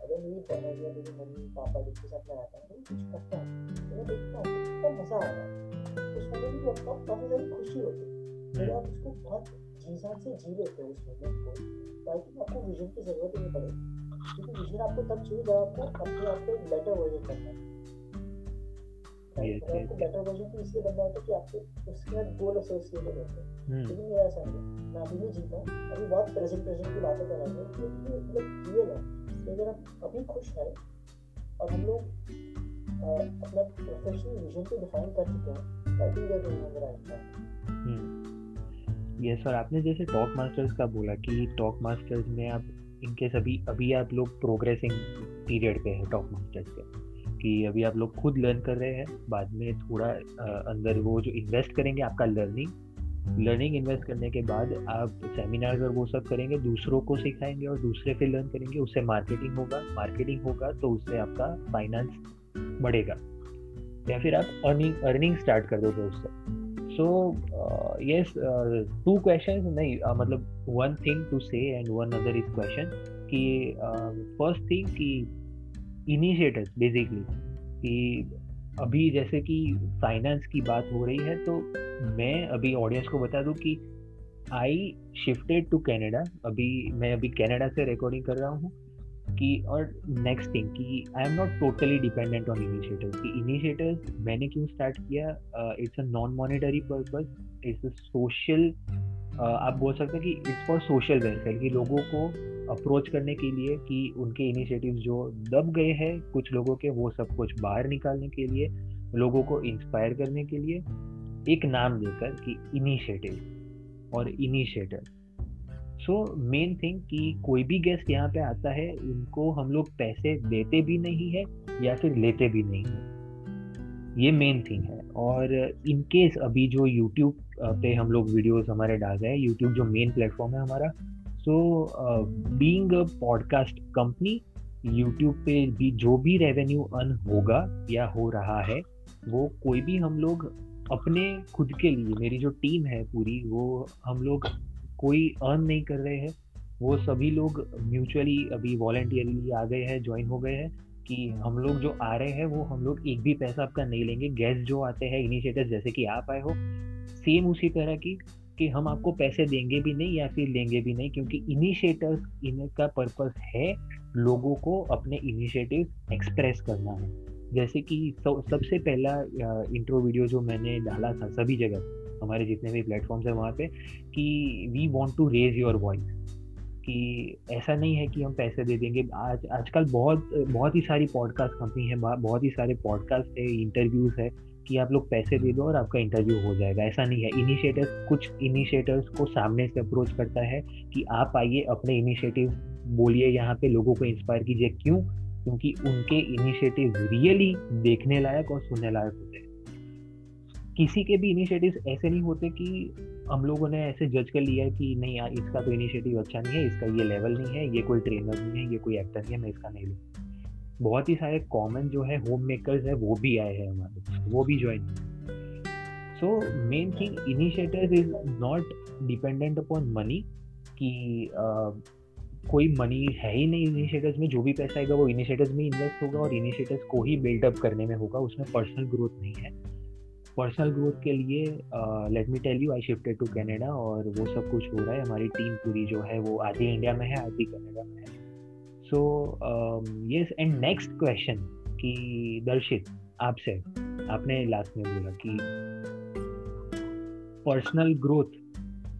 अगर मेरी बहन या मेरी मम्मी, पापा जिनके साथ मैं हूँ तो कुछ करता हूँ। तो मैं देखता हूँ कितना मज़ा आ रहा है। उस समय भी बहुत काफ़ी सारी खुशी होती है। आप उसको बहुत जी से जी लेते हो उस मोमेंट को। ताकि आपको विजन की ज़रूरत नहीं पड़े। क्योंकि विजन आपको तब चाहिए जब आपको अपने आप को बेटर वर्जन करना है। आपको बेटर वर्जन तो इसलिए बनना होता है कि आपके उसके साथ गोल एसोसिएटेड होते हैं। हम्म। लेकिन मेरा ऐसा नहीं मैं अभी भी जीता अभी बहुत प्रेजेंट प्रेजेंट की बातें कर रहे हैं मतलब रियल है अगर हम अभी खुश हैं और हम लोग अपना प्रोफेशनल विजन को डिफाइन कर चुके हैं I think that is right yes sir आपने जैसे टॉक मास्टर्स का बोला कि टॉक मास्टर्स में आप इनके सभी अभी आप लोग प्रोग्रेसिंग पीरियड पे है टॉक मास्टर्स के कि अभी आप लोग खुद लर्न कर रहे हैं बाद में थोड़ा अंदर वो जो इन्वेस्ट करेंगे आपका लर्निंग लर्निंग इन्वेस्ट करने के बाद आप सेमिनार और वो सब करेंगे दूसरों को सिखाएँगे और दूसरे फिर लर्न करेंगे उससे मार्केटिंग होगा मार्केटिंग होगा तो उससे आपका फाइनेंस बढ़ेगा। या फिर आप अर्निंग अर्निंग स्टार्ट कर दोगे उससे। सो यस टू क्वेश्चन नहीं uh, मतलब one thing to say and one other is question कि फ़र्स्ट uh, थिंग कि इनिशिएटर्स बेसिकली कि अभी जैसे कि फाइनेंस की बात हो रही है तो मैं अभी ऑडियंस को बता दूँ कि आई शिफ्टेड टू कनाडा अभी मैं अभी कनाडा से रिकॉर्डिंग कर रहा हूँ कि, और नेक्स्ट थिंग कि I am not totally dependent on initiative कि इनिशिएटिव मैंने क्यों स्टार्ट किया? It's a non monetary purpose it's a social आप बोल सकते हैं कि इट्स फॉर सोशल वेलफेयर कि लोगों को अप्रोच करने के लिए कि उनके इनिशिएटिव जो दब गए हैं, कुछ लोगों के, वो सब कुछ बाहर निकालने के लिए, लोगों को इंस्पायर करने के लिए, एक नाम देकर कि इनिशिएटिव और इनिशिएटर सो मेन थिंग कि कोई भी गेस्ट यहाँ पे आता है, उनको हम लोग पैसे देते भी नहीं है या फिर लेते भी नहीं है। ये मेन थिंग है। और इन केस अभी जो यूट्यूब पे हम लोग वीडियोस हमारे डाल रहे हैं यूट्यूब जो मेन प्लेटफॉर्म है हमारा so being a podcast company YouTube पे भी जो भी रेवेन्यू अर्न होगा या हो रहा है, वो कोई भी हम लोग अपने खुद के लिए, मेरी जो टीम है पूरी, वो हम लोग कोई अर्न नहीं कर रहे हैं। वो सभी लोग म्यूचुअली अभी वॉलेंटियरली आ गए हैं ज्वाइन हो गए हैं कि हम लोग जो आ रहे हैं, वो हम लोग एक भी पैसा आपका नहीं लेंगे। गेस्ट जो आते हैं इनिशिएटर जैसे कि आप आए हो सेम उसी तरह की कि हम आपको पैसे देंगे भी नहीं या फिर लेंगे भी नहीं, क्योंकि इनिशिएटर्स इनका पर्पस है लोगों को अपने इनिशिएटिव एक्सप्रेस करना है। जैसे कि सबसे पहला इंट्रो वीडियो जो मैंने डाला था सभी जगह, हमारे जितने भी प्लेटफॉर्म्स हैं वहाँ पे, कि we want to raise your voice कि ऐसा नहीं है कि हम पैसे दे देंगे। आज, आजकल बहुत बहुत ही सारी पॉडकास्ट कंपनी है बहुत ही सारे पॉडकास्ट है इंटरव्यूज़ है कि आप लोग पैसे दे दो और आपका इंटरव्यू हो जाएगा। ऐसा नहीं है। इनिशिएटर्स कुछ इनिशिएटर्स को सामने से अप्रोच करता है कि आप आइए, अपने इनिशिएटिव बोलिए, यहाँ पे लोगों को इंस्पायर कीजिए। क्यों? क्योंकि उनके इनिशिएटिव रियली देखने लायक और सुनने लायक होते हैं। किसी के भी इनिशिएटिव ऐसे नहीं होते कि हम लोगों ने ऐसे जज कर लिया है कि नहीं यार, इसका तो इनिशिएटिव अच्छा नहीं है, इसका ये लेवल नहीं है, ये कोई ट्रेनर नहीं है, ये कोई एक्टर नहीं है, मैं इसका नहीं लूँ। बहुत ही सारे कॉमन जो है होम मेकर्स है, वो भी आए हैं हमारे वो भी join so main thing initiative is not dependent upon money कि कोई मनी है ही नहीं इनिशिएटिव्स में, जो भी पैसा आएगा वो इनिशिएटिव्स में इन्वेस्ट होगा और इनिशिएटिव्स को ही बिल्डअप करने में होगा, उसमें पर्सनल ग्रोथ नहीं है। पर्सनल ग्रोथ के लिए let me tell you I shifted to Canada और वो सब कुछ हो रहा है। हमारी टीम पूरी जो है वो आधी इंडिया में है, आधी कनाडा में है। So yes and next question कि दर्शित, आपसे, आपने लास्ट में बोला कि पर्सनल ग्रोथ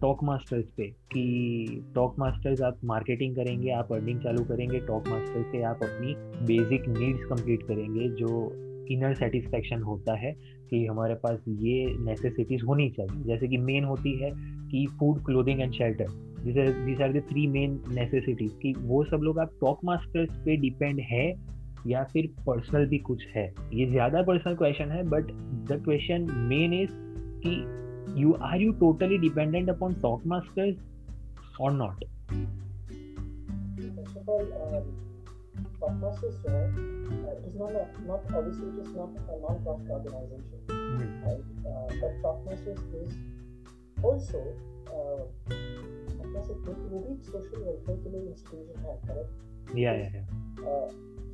टॉक मास्टर्स पे कि टॉक मास्टर्स आप मार्केटिंग करेंगे, आप अर्निंग चालू करेंगे टॉक मास्टर्स से आप अपनी बेसिक नीड्स कंप्लीट करेंगे, जो इनर सेटिस्फेक्शन होता है। कि हमारे पास ये नेसेसिटीज होनी चाहिए। जैसे कि मेन होती है कि food clothing and shelter this are the three main necessities कि वो सब लोग आप टॉक मास्टर्स पे डिपेंड है या फिर पर्सनल भी कुछ है। ये ज़्यादा पर्सनल क्वेश्चन है but the question main is कि you are you totally dependent upon Talkmasters और नॉट Talkmasters जो है uh, it is not a, not obviously it is not a non-profit organization mm. right uh, but Talkmasters is also uh, अपना से वो भी social welfare के लिए institution है करेक्ट या या या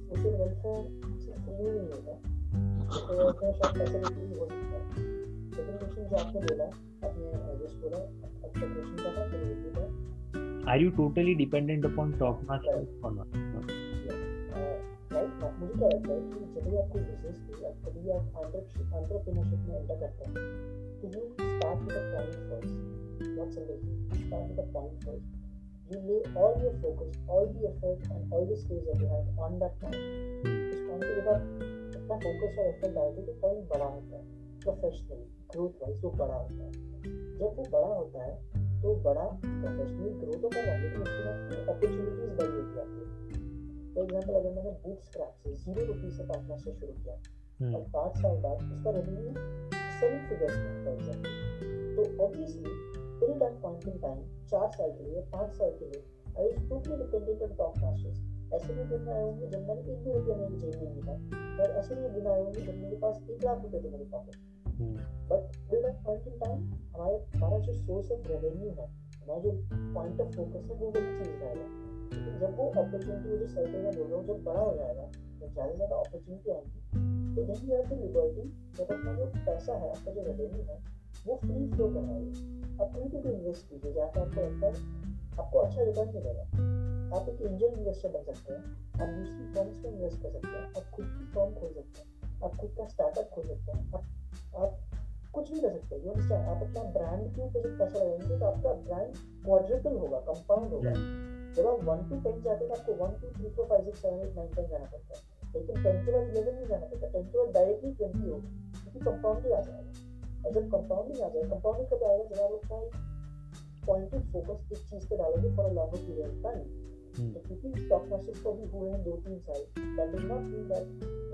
सोशल वेलफेयर सिर्फ़ फ्री नहीं होगा सोशल वेलफेयर शायद फैसिलिटी भी हो सकता है सेकंड क्वेश्चन जो आपने बोला आपने जस्ट बोला अच्छा क्वेश्चन का था फिर रिपीट है Are you totally dependent upon Talkmasters or not? Right मुझे क्या लगता है कि जब भी आप कोई बिज़नेस की कभी आप एंटरप्रेन्योरशिप में एंटर करते हैं तो you start with a point first not simple start with a point first. You lay all your focus, all the effort, and all the skills that you have on that point. उस point पे जब आप इतना और effort डालते तो point बड़ा होता है. प्रोफेशनली ग्रोथ वाइज वो बड़ा होता है. जब वो बड़ा होता है तो बड़ा प्रोफेशनली ग्रो तो है लेकिन उसके बाद अपॉर्चुनिटीज़ बड़ी होती जाती है. फॉर एग्ज़ाम्पल अगर मैंने बूट स्क्रैप से ज़ीरो रुपीज़ से पार्टनरशिप शुरू किया. और पाँच साल बाद उसका रेवेन्यू सेवन फिगर्स में फॉर एग्ज़ाम्पल तो obviously till that point in time चार साल के लिए पाँच साल के लिए I was totally dependent on Talkmasters ऐसे भी दिन आए होंगे जब मैंने एक भी रुपया मेरी जेब में नहीं था और ऐसे भी दिन आए होंगे जब मेरे पास एक लाख रुपये थे मेरे pocket but till that point in time हमारे हमारा जो सोर्स ऑफ़ रेवेन्यू है हमारा जो पॉइंट ऑफ़ फोकस है वो वही चीज़ रहेगा जब वो अपॉर्चुनिटी मुझे सर्कल में बोल रहा हूँ जब बड़ा हो जाएगा, जब ज़्यादा ज़्यादा अपॉर्चुनिटी आएगी तो then you have the liberty जब अपना जो पैसा है, आपका जो रेवेन्यू है, वो फ्री फ्लो करना आप कहीं भी इन्वेस्ट कीजिए, जहाँ पे आपको लगता है आपको अच्छा रिटर्न मिलेगा। आप एक एंजल इन्वेस्टर बन सकते हैं, आप दूसरी फर्म्स में इन्वेस्ट कर सकते हैं, आप खुद की फर्म खोल सकते हैं, आप खुद का स्टार्टअप खोल सकते हैं, आप आप कुछ भी कर सकते हैं आप अपना ब्रांड के ऊपर जब पैसा लगाएँगे तो आपका ब्रांड क्वाड्रिपल होगा कंपाउंड होगा। जब आप वन टू टेन जाते हैं आपको one two three four five six seven eight nine ten जाना पड़ता है। लेकिन टेन के बाद इलेवन नहीं जाना पड़ता। टेन के बाद डायरेक्टली ट्वेंटी हो क्योंकि कंपाउंडिंग आ जाएगा। और जब कंपाउंडिंग आ जाएगा कंपाउंडिंग कब आएगा? जब आप अपना पॉइंटेड फोकस एक चीज़ पे डालोगे for a longer period of time तो क्योंकि स्टॉक मार्केट को भी हुए हैं दो तीन साल that does not mean that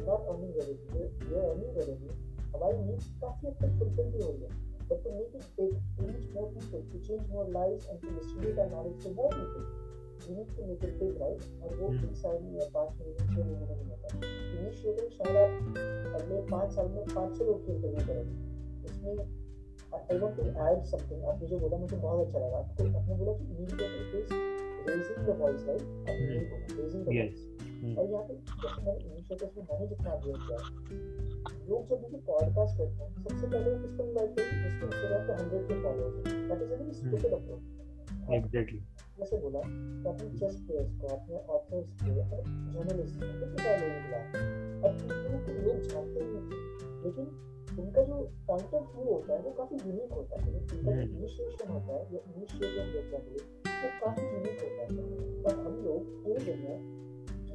not earning revenue are earning revenue हमारी नीड्स काफ़ी हद तक फुलफिल भी हो रही है। but to make it big, to reach more people, to change more lives and to distribute our knowledge to more people, we need to make it और वो तीन साल में या पाँच महीने छः महीने में नहीं होता इनिशिएटिव शायद आप अगले पाँच साल में पाँच सौ लोग की इंटरव्यू करेंगे उसमें I want to add something आपने जो बोला मुझे बहुत अच्छा लगा आपको आपने बोला कि initiative is raising the voice right raising the voice और यहाँ पे जैसे मैंने इनिशिएटिव में मैंने जितना अध्ययन किया लोग जब मुझे पॉडकास्ट करते हैं सबसे पहले वो किसको इनवाइट करेंगे जिसको इंस्टाग्राम पे हंड्रेड के फॉलोअर्स हैं that is a very stupid approach exactly जैसे बोला तो अपने चेस प्लेयर्स को अपने ऑथर्स को और जर्नलिस्ट को कितने सारे लोगों बुलाया अब लोग जानते नहीं। थे लेकिन उनका जो पॉइंट ऑफ़ व्यू होता है वो काफ़ी यूनिक होता है। उनका जो इनिशिएशन होता है या इनिशिएटिव होता है वो काफ़ी यूनिक होता है। और हम लोग पूरी दुनिया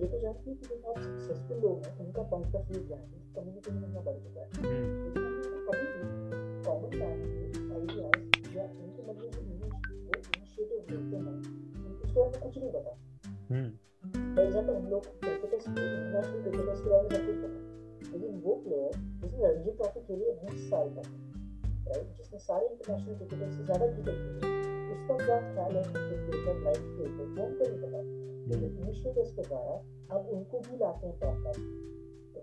ये तो जानते हैं कि जो बहुत सक्सेसफुल लोग हैं उनका पॉइंट ऑफ़ व्यू क्या है? कम्युनिकेशन इतना बढ़ चुका है। कभी भी कॉमन मैन इनिशिएटिव लेते हैं उसके बारे में कुछ नहीं पता। फॉर एग्ज़ाम्पल हम लोग क्रिकेटर्स इंटरनेशनल क्रिकेटर्स के बारे में सब कुछ पता लेकिन वो प्लेयर जिसने रणजी ट्रॉफी खेली है बीस साल तक राइट जिसने सारे इंटरनेशनल क्रिकेटर से ज़्यादा क्रिकेट खेली उसका क्या ख्याल है क्रिकेटर लाइफ के ऊपर वो हमको नहीं पता। लेकिन इनिशिएटिव्स के द्वारा अब उनको भी लाते हैं podcast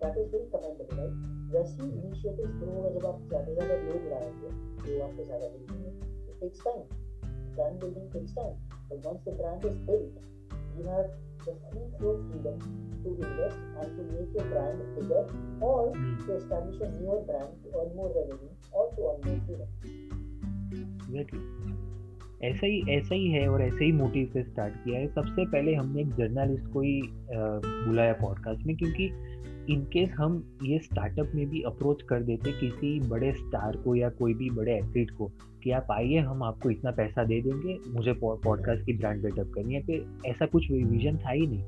that is very commendable right वैसे ही इनिशिएटिव्स ग्रो होगा जब आप ज़्यादा ज़्यादा लोग लाएँगे जो आपको ज़्यादा देखेंगे it takes time brand building takes time but once the brand is built you have the free flow freedom to invest and to make your brand bigger or mm. to establish a newer brand to earn more revenue or to earn more freedom. Exactly. ऐसा ही ऐसा ही है और ऐसे ही motive से start किया है सबसे पहले हमने एक जर्नलिस्ट को ही बुलाया पॉडकास्ट में क्योंकि इनकेस हम ये स्टार्टअप में भी अप्रोच कर देते किसी बड़े स्टार को या कोई भी बड़े एथलीट को कि आप आइए, हम आपको इतना पैसा दे देंगे, मुझे पॉडकास्ट की ब्रांड बिल्डअप करनी है। फिर ऐसा कुछ विजन था ही नहीं।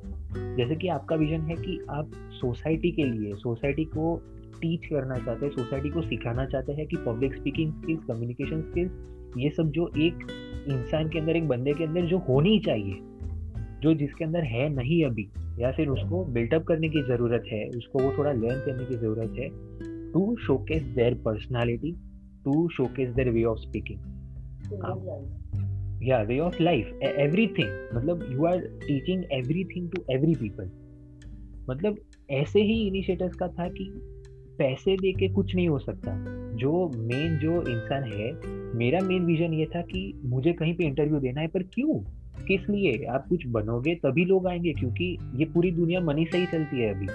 जैसे कि आपका विजन है कि आप सोसाइटी के लिए सोसाइटी को टीच करना चाहते हैं सोसाइटी को सिखाना चाहते हैं कि public speaking skills communication skills ये सब जो एक इंसान के अंदर, एक बंदे के अंदर जो होनी चाहिए, जो जिसके अंदर है नहीं अभी, या फिर उसको बिल्टअप करने की ज़रूरत है, उसको वो थोड़ा लर्न करने की ज़रूरत है to showcase their personality to showcase their way of speaking या वे ऑफ़ लाइफ एवरीथिंग मतलब you are teaching everything to every people मतलब ऐसे ही इनिशिएटिव्स का था कि पैसे दे के कुछ नहीं हो सकता। जो मेन जो इंसान है मेरा मेन विजन ये था कि मुझे कहीं पे इंटरव्यू देना है पर क्यों? किस लिए? आप कुछ बनोगे तभी लोग आएँगे क्योंकि ये पूरी दुनिया मनी से ही चलती है अभी।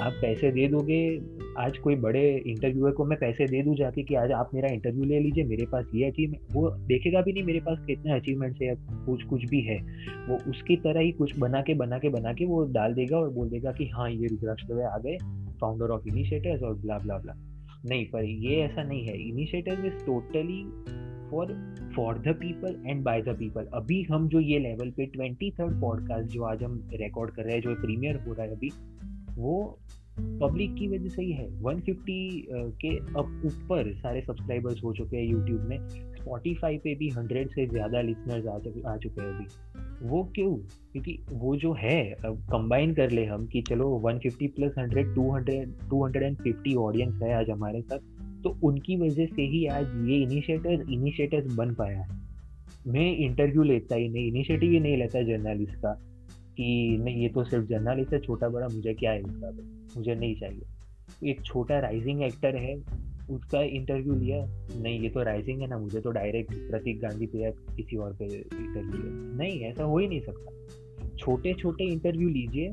आप पैसे दे दोगे, आज कोई बड़े इंटरव्यूअर को मैं पैसे दे दूँ जाके कि आज आप मेरा इंटरव्यू ले लीजिए, मेरे पास ये अचीवमेंट वो देखेगा भी नहीं मेरे पास कितने अचीवमेंट्स है, कुछ कुछ भी है। वो उसकी तरह ही कुछ बना के बना के बना के वो डाल देगा और बोल देगा कि हाँ ये रुद्राक्ष दवे आ गए फाउंडर ऑफ़ इनिशिएटिव्स और ब्ला ब्ला ब्ला नहीं, पर ये ऐसा नहीं है। Initiative is totally for for the people and by the people अभी हम जो ये लेवल पे ट्वेंटी थर्ड पॉडकास्ट जो आज हम रिकॉर्ड कर रहे हैं, जो प्रीमियर हो रहा है अभी वो पब्लिक की वजह से ही है। 150 के अब ऊपर सारे सब्सक्राइबर्स हो चुके हैं यूट्यूब में। स्पॉटिफाई पे भी हंड्रेड से ज़्यादा लिसनर्स आ चुके आ चुके हैं अभी। वो क्यों? क्योंकि वो जो है, अब कंबाइन कर ले हम कि चलो 150 प्लस 100 200 250 ऑडियंस है आज हमारे साथ। तो उनकी वजह से ही आज ये इनिशिएटिव इनिशिएटिव बन पाया है। मैं इंटरव्यू लेता ही नहीं इनिशिएटिव ही नहीं लेता जर्नलिस्ट का। कि नहीं, ये तो सिर्फ़ जर्नलिस्ट है छोटा बड़ा मुझे क्या है इसका? मुझे नहीं चाहिए। एक छोटा राइजिंग एक्टर है, उसका इंटरव्यू लिया। नहीं, ये तो राइजिंग है ना, मुझे तो डायरेक्ट प्रतीक गांधी पे या किसी और पे इंटरव्यू लिया नहीं, ऐसा हो ही नहीं सकता। छोटे छोटे इंटरव्यू लीजिए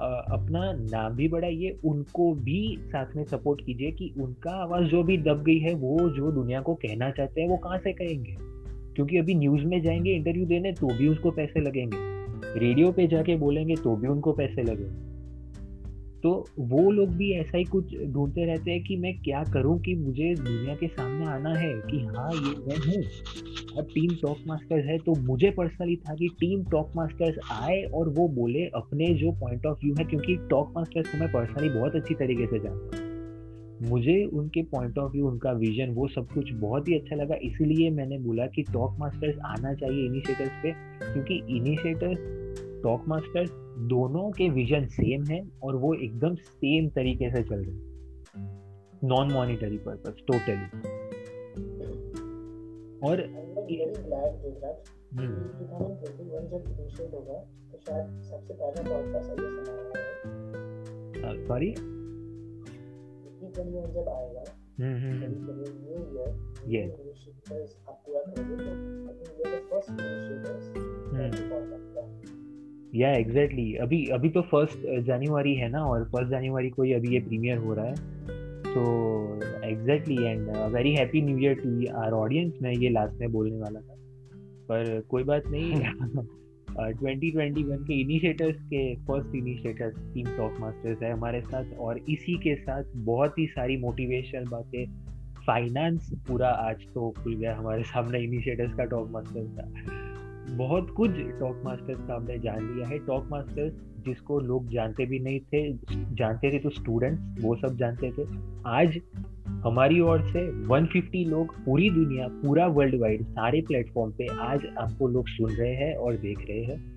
अपना नाम भी बढ़ाइए, उनको भी साथ में सपोर्ट कीजिए कि उनका आवाज़ जो भी दब गई है, वो जो दुनिया को कहना चाहते हैं, वो कहाँ से कहेंगे? क्योंकि अभी न्यूज़ में जाएँगे इंटरव्यू देने तो भी उसको पैसे लगेंगे। रेडियो पे जाके बोलेंगे तो भी उनको पैसे लगेंगे। तो वो लोग भी ऐसा ही कुछ ढूंढते रहते हैं कि मैं क्या करूँ कि मुझे दुनिया के सामने आना है कि हाँ ये मैं हूँ। अब टीम टॉप मास्टर्स है तो मुझे पर्सनली था कि टीम टॉप मास्टर्स आए और वो बोले अपने जो पॉइंट ऑफ़ व्यू है, क्योंकि टॉप मास्टर्स को मैं पर्सनली बहुत अच्छी तरीके से जानता हूँ। मुझे उनके पॉइंट ऑफ़ व्यू उनका विजन वो सब कुछ बहुत ही अच्छा लगा। इसीलिए मैंने बोला कि टॉप मास्टर्स आना चाहिए इनिशिएटिव्स पे, क्योंकि इनिशिएटिव्स टॉप मास्टर्स दोनों के विजन सेम है और वो एकदम सेम तरीके से चल रहे हैं। नॉन मॉनिटरी पर्पस टोटली और सॉरी जब आएगा ये या एग्जैक्टली exactly. अभी अभी तो फ़र्स्ट जनवरी है ना और फ़र्स्ट जनवरी को ही अभी ये प्रीमियर हो रहा है। तो exactly and very happy new year to our audience मैं ये लास्ट में बोलने वाला था। पर कोई बात नहीं। 2021 के इनिशिएटर्स के first initiator team top masters है हमारे साथ और इसी के साथ बहुत ही सारी मोटिवेशनल बातें। फाइनेंस पूरा आज तो खुल गया हमारे सामने इनिशिएटर्स का टॉप मास्टर्स का। बहुत कुछ टॉक मास्टर्स का हमने जान लिया है। टॉक मास्टर्स जिसको लोग जानते भी नहीं थे जानते थे तो स्टूडेंट्स वो सब जानते थे। आज हमारी ओर से 150 लोग पूरी दुनिया पूरा वर्ल्ड वाइड सारे प्लेटफॉर्म पे आज आपको लोग सुन रहे हैं और देख रहे हैं।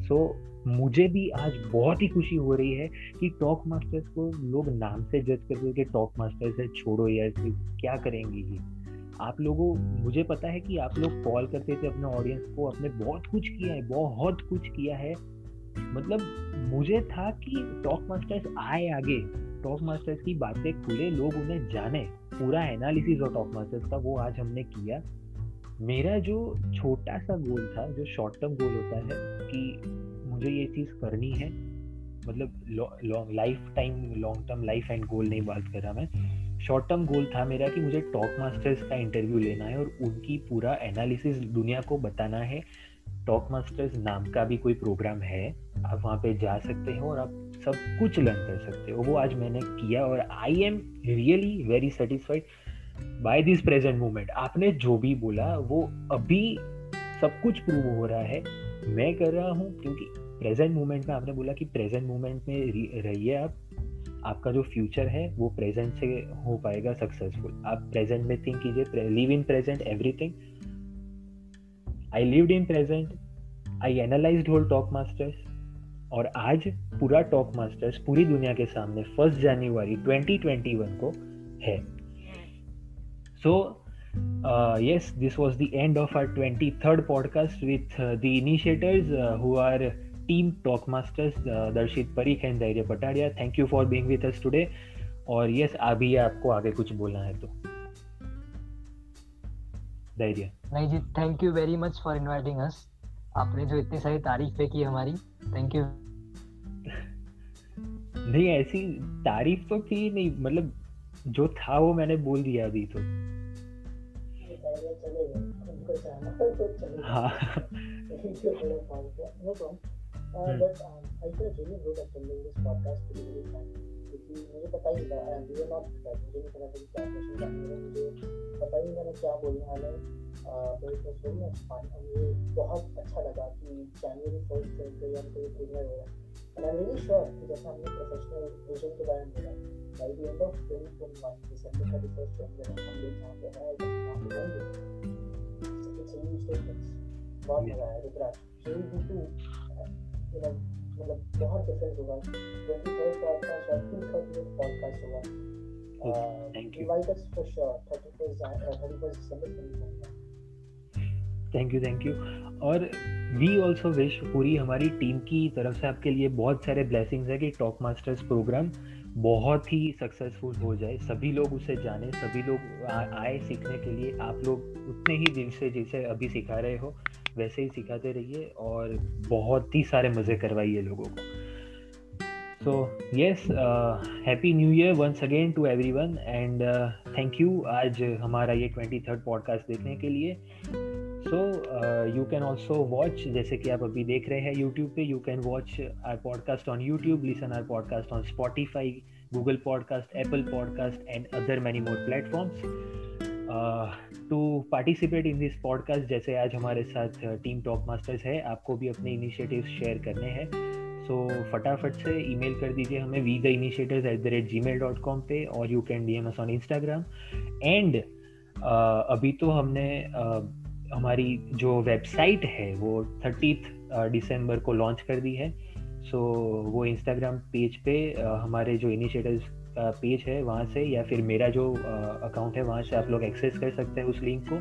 सो so, मुझे भी आज बहुत ही खुशी हो रही है कि टॉक मास्टर्स को लोग नाम से जज करते हैं कि टॉक मास्टर्स है छोड़ो यार क्या करेंगे ये? आप लोगों, मुझे पता है कि आप लोग कॉल करते थे अपने ऑडियंस को अपने बहुत कुछ किया है, बहुत कुछ किया है। मतलब मुझे था कि टॉक मास्टर्स आए आगे। टॉक मास्टर्स की बातें खुले, लोग उन्हें जाने। पूरा एनालिसिस और टॉक मास्टर्स का वो आज हमने किया। मेरा जो छोटा सा गोल था, जो शॉर्ट टर्म गोल होता है कि मुझे ये चीज़ करनी है। मतलब long life time long term life end goal नहीं बात कर रहा मैं। शॉर्ट टर्म गोल था मेरा कि मुझे टॉक मास्टर्स का इंटरव्यू लेना है और उनकी पूरा एनालिसिस दुनिया को बताना है। टॉक मास्टर्स नाम का भी कोई प्रोग्राम है, आप वहाँ पे जा सकते हो और आप सब कुछ लर्न कर सकते हो। वो आज मैंने किया और I am really very satisfied by this present moment आपने जो भी बोला, वो अभी सब कुछ प्रूव हो रहा है। मैं कर रहा हूँ क्योंकि प्रेजेंट मोमेंट में आपने बोला कि प्रेजेंट मोमेंट में रहिए आप। आपका जो फ्यूचर है वो प्रेजेंट से हो पाएगा सक्सेसफुल आप प्रेजेंट में थिंक कीजिए live in present everything I lived in present I analyse whole Talkmasters और आज पूरा टॉक मास्टर्स पूरी दुनिया के सामने फ़र्स्ट जनवरी 2021 को है। So yes this was the end of our 23rd podcast with uh, the initiators uh, who team talkmasters uh, Darshit Parikh and Dhairya Patariya thank you for being with us today और yes अभी आपको आगे कुछ बोलना है तो। धैर्य नहीं जी thank you very much for inviting us आपने जो इतनी सारी तारीफें की हमारी थैंक यू नहीं ऐसी तारीफ़ तो थी नहीं मतलब जो था वो मैंने बोल दिया अभी तो। हाँ। मुझे पता ही था मुझे नॉट मुझे नहीं पता था कि क्या क्वेश्चन मुझे पता ही नहीं क्या बोलने वाला है। मुझे बहुत अच्छा लगा कि जनवरी फ़र्स्ट से या कोई प्रीमियर हो रहा है। And I'm really sure कि जैसे हमने प्रोफेशनल विजन के बारे में बोला by the end of 2021 December 31st जब हम लोग जहाँ पे हैं जब पे होंगे it's a huge बहुत मज़ा आया रुद्राज so you मतलब बहुत डिफरेंस होगा। ट्वेंटी थर्ड पॉडकास्ट और टू थर्टी पॉडकास्ट होगा thank you invite us for sure thirty first thirty first December twenty thank you thank you और वी ऑल्सो विश पूरी हमारी टीम की तरफ़ से आपके लिए बहुत सारे ब्लेसिंग्स है कि टॉप मास्टर्स प्रोग्राम बहुत ही सक्सेसफुल हो जाए, सभी लोग उसे जाने, सभी लोग आए सीखने के लिए, आप लोग उतने ही दिल से जैसे अभी सिखा रहे हो, वैसे ही सिखाते रहिए और बहुत ही सारे मज़े करवाइए लोगों को। So yes happy new year once again to everyone and thank you आज हमारा ये ट्वेंटी थर्ड पॉडकास्ट देखने के लिए। So you can also watch जैसे कि आप अभी देख रहे हैं यूट्यूब पे you can watch our podcast on YouTube listen our podcast on Spotify Google podcast Apple podcast and other many more platforms to participate in this podcast जैसे आज हमारे साथ टीम टॉप मास्टर्स है आपको भी अपने इनिशिएटिव शेयर करने हैं। सो so, फटाफट से ईमेल कर दीजिए हमें we the initiative at the rate gmail dot com पे और you can D M S on Instagram and अभी तो हमने uh, हमारी जो वेबसाइट है वो थर्टीथ दिसंबर को लॉन्च कर दी है। सो so, वो इंस्टाग्राम पेज पे हमारे जो इनिशिएटिव पेज है वहाँ से या फिर मेरा जो अकाउंट है वहाँ से आप लोग एक्सेस कर सकते हैं उस लिंक को।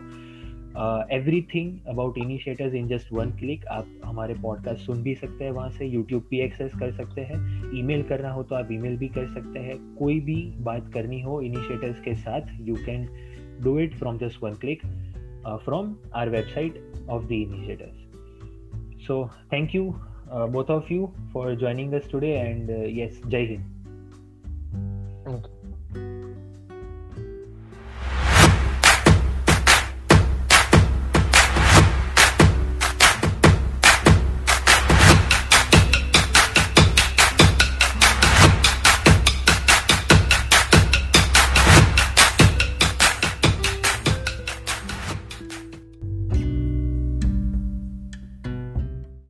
Everything about initiators in just one click आप हमारे पॉडकास्ट सुन भी सकते हैं वहाँ से यूट्यूब भी एक्सेस कर सकते हैं। ईमेल करना हो तो आप ईमेल भी कर सकते हैं। कोई भी बात करनी हो इनिशिएटर्स के साथ you can do it from just one click uh, from our website of the initiators. So, thank you, uh, both of you, for joining us today. And uh, yes, Jai Hind. Thank you.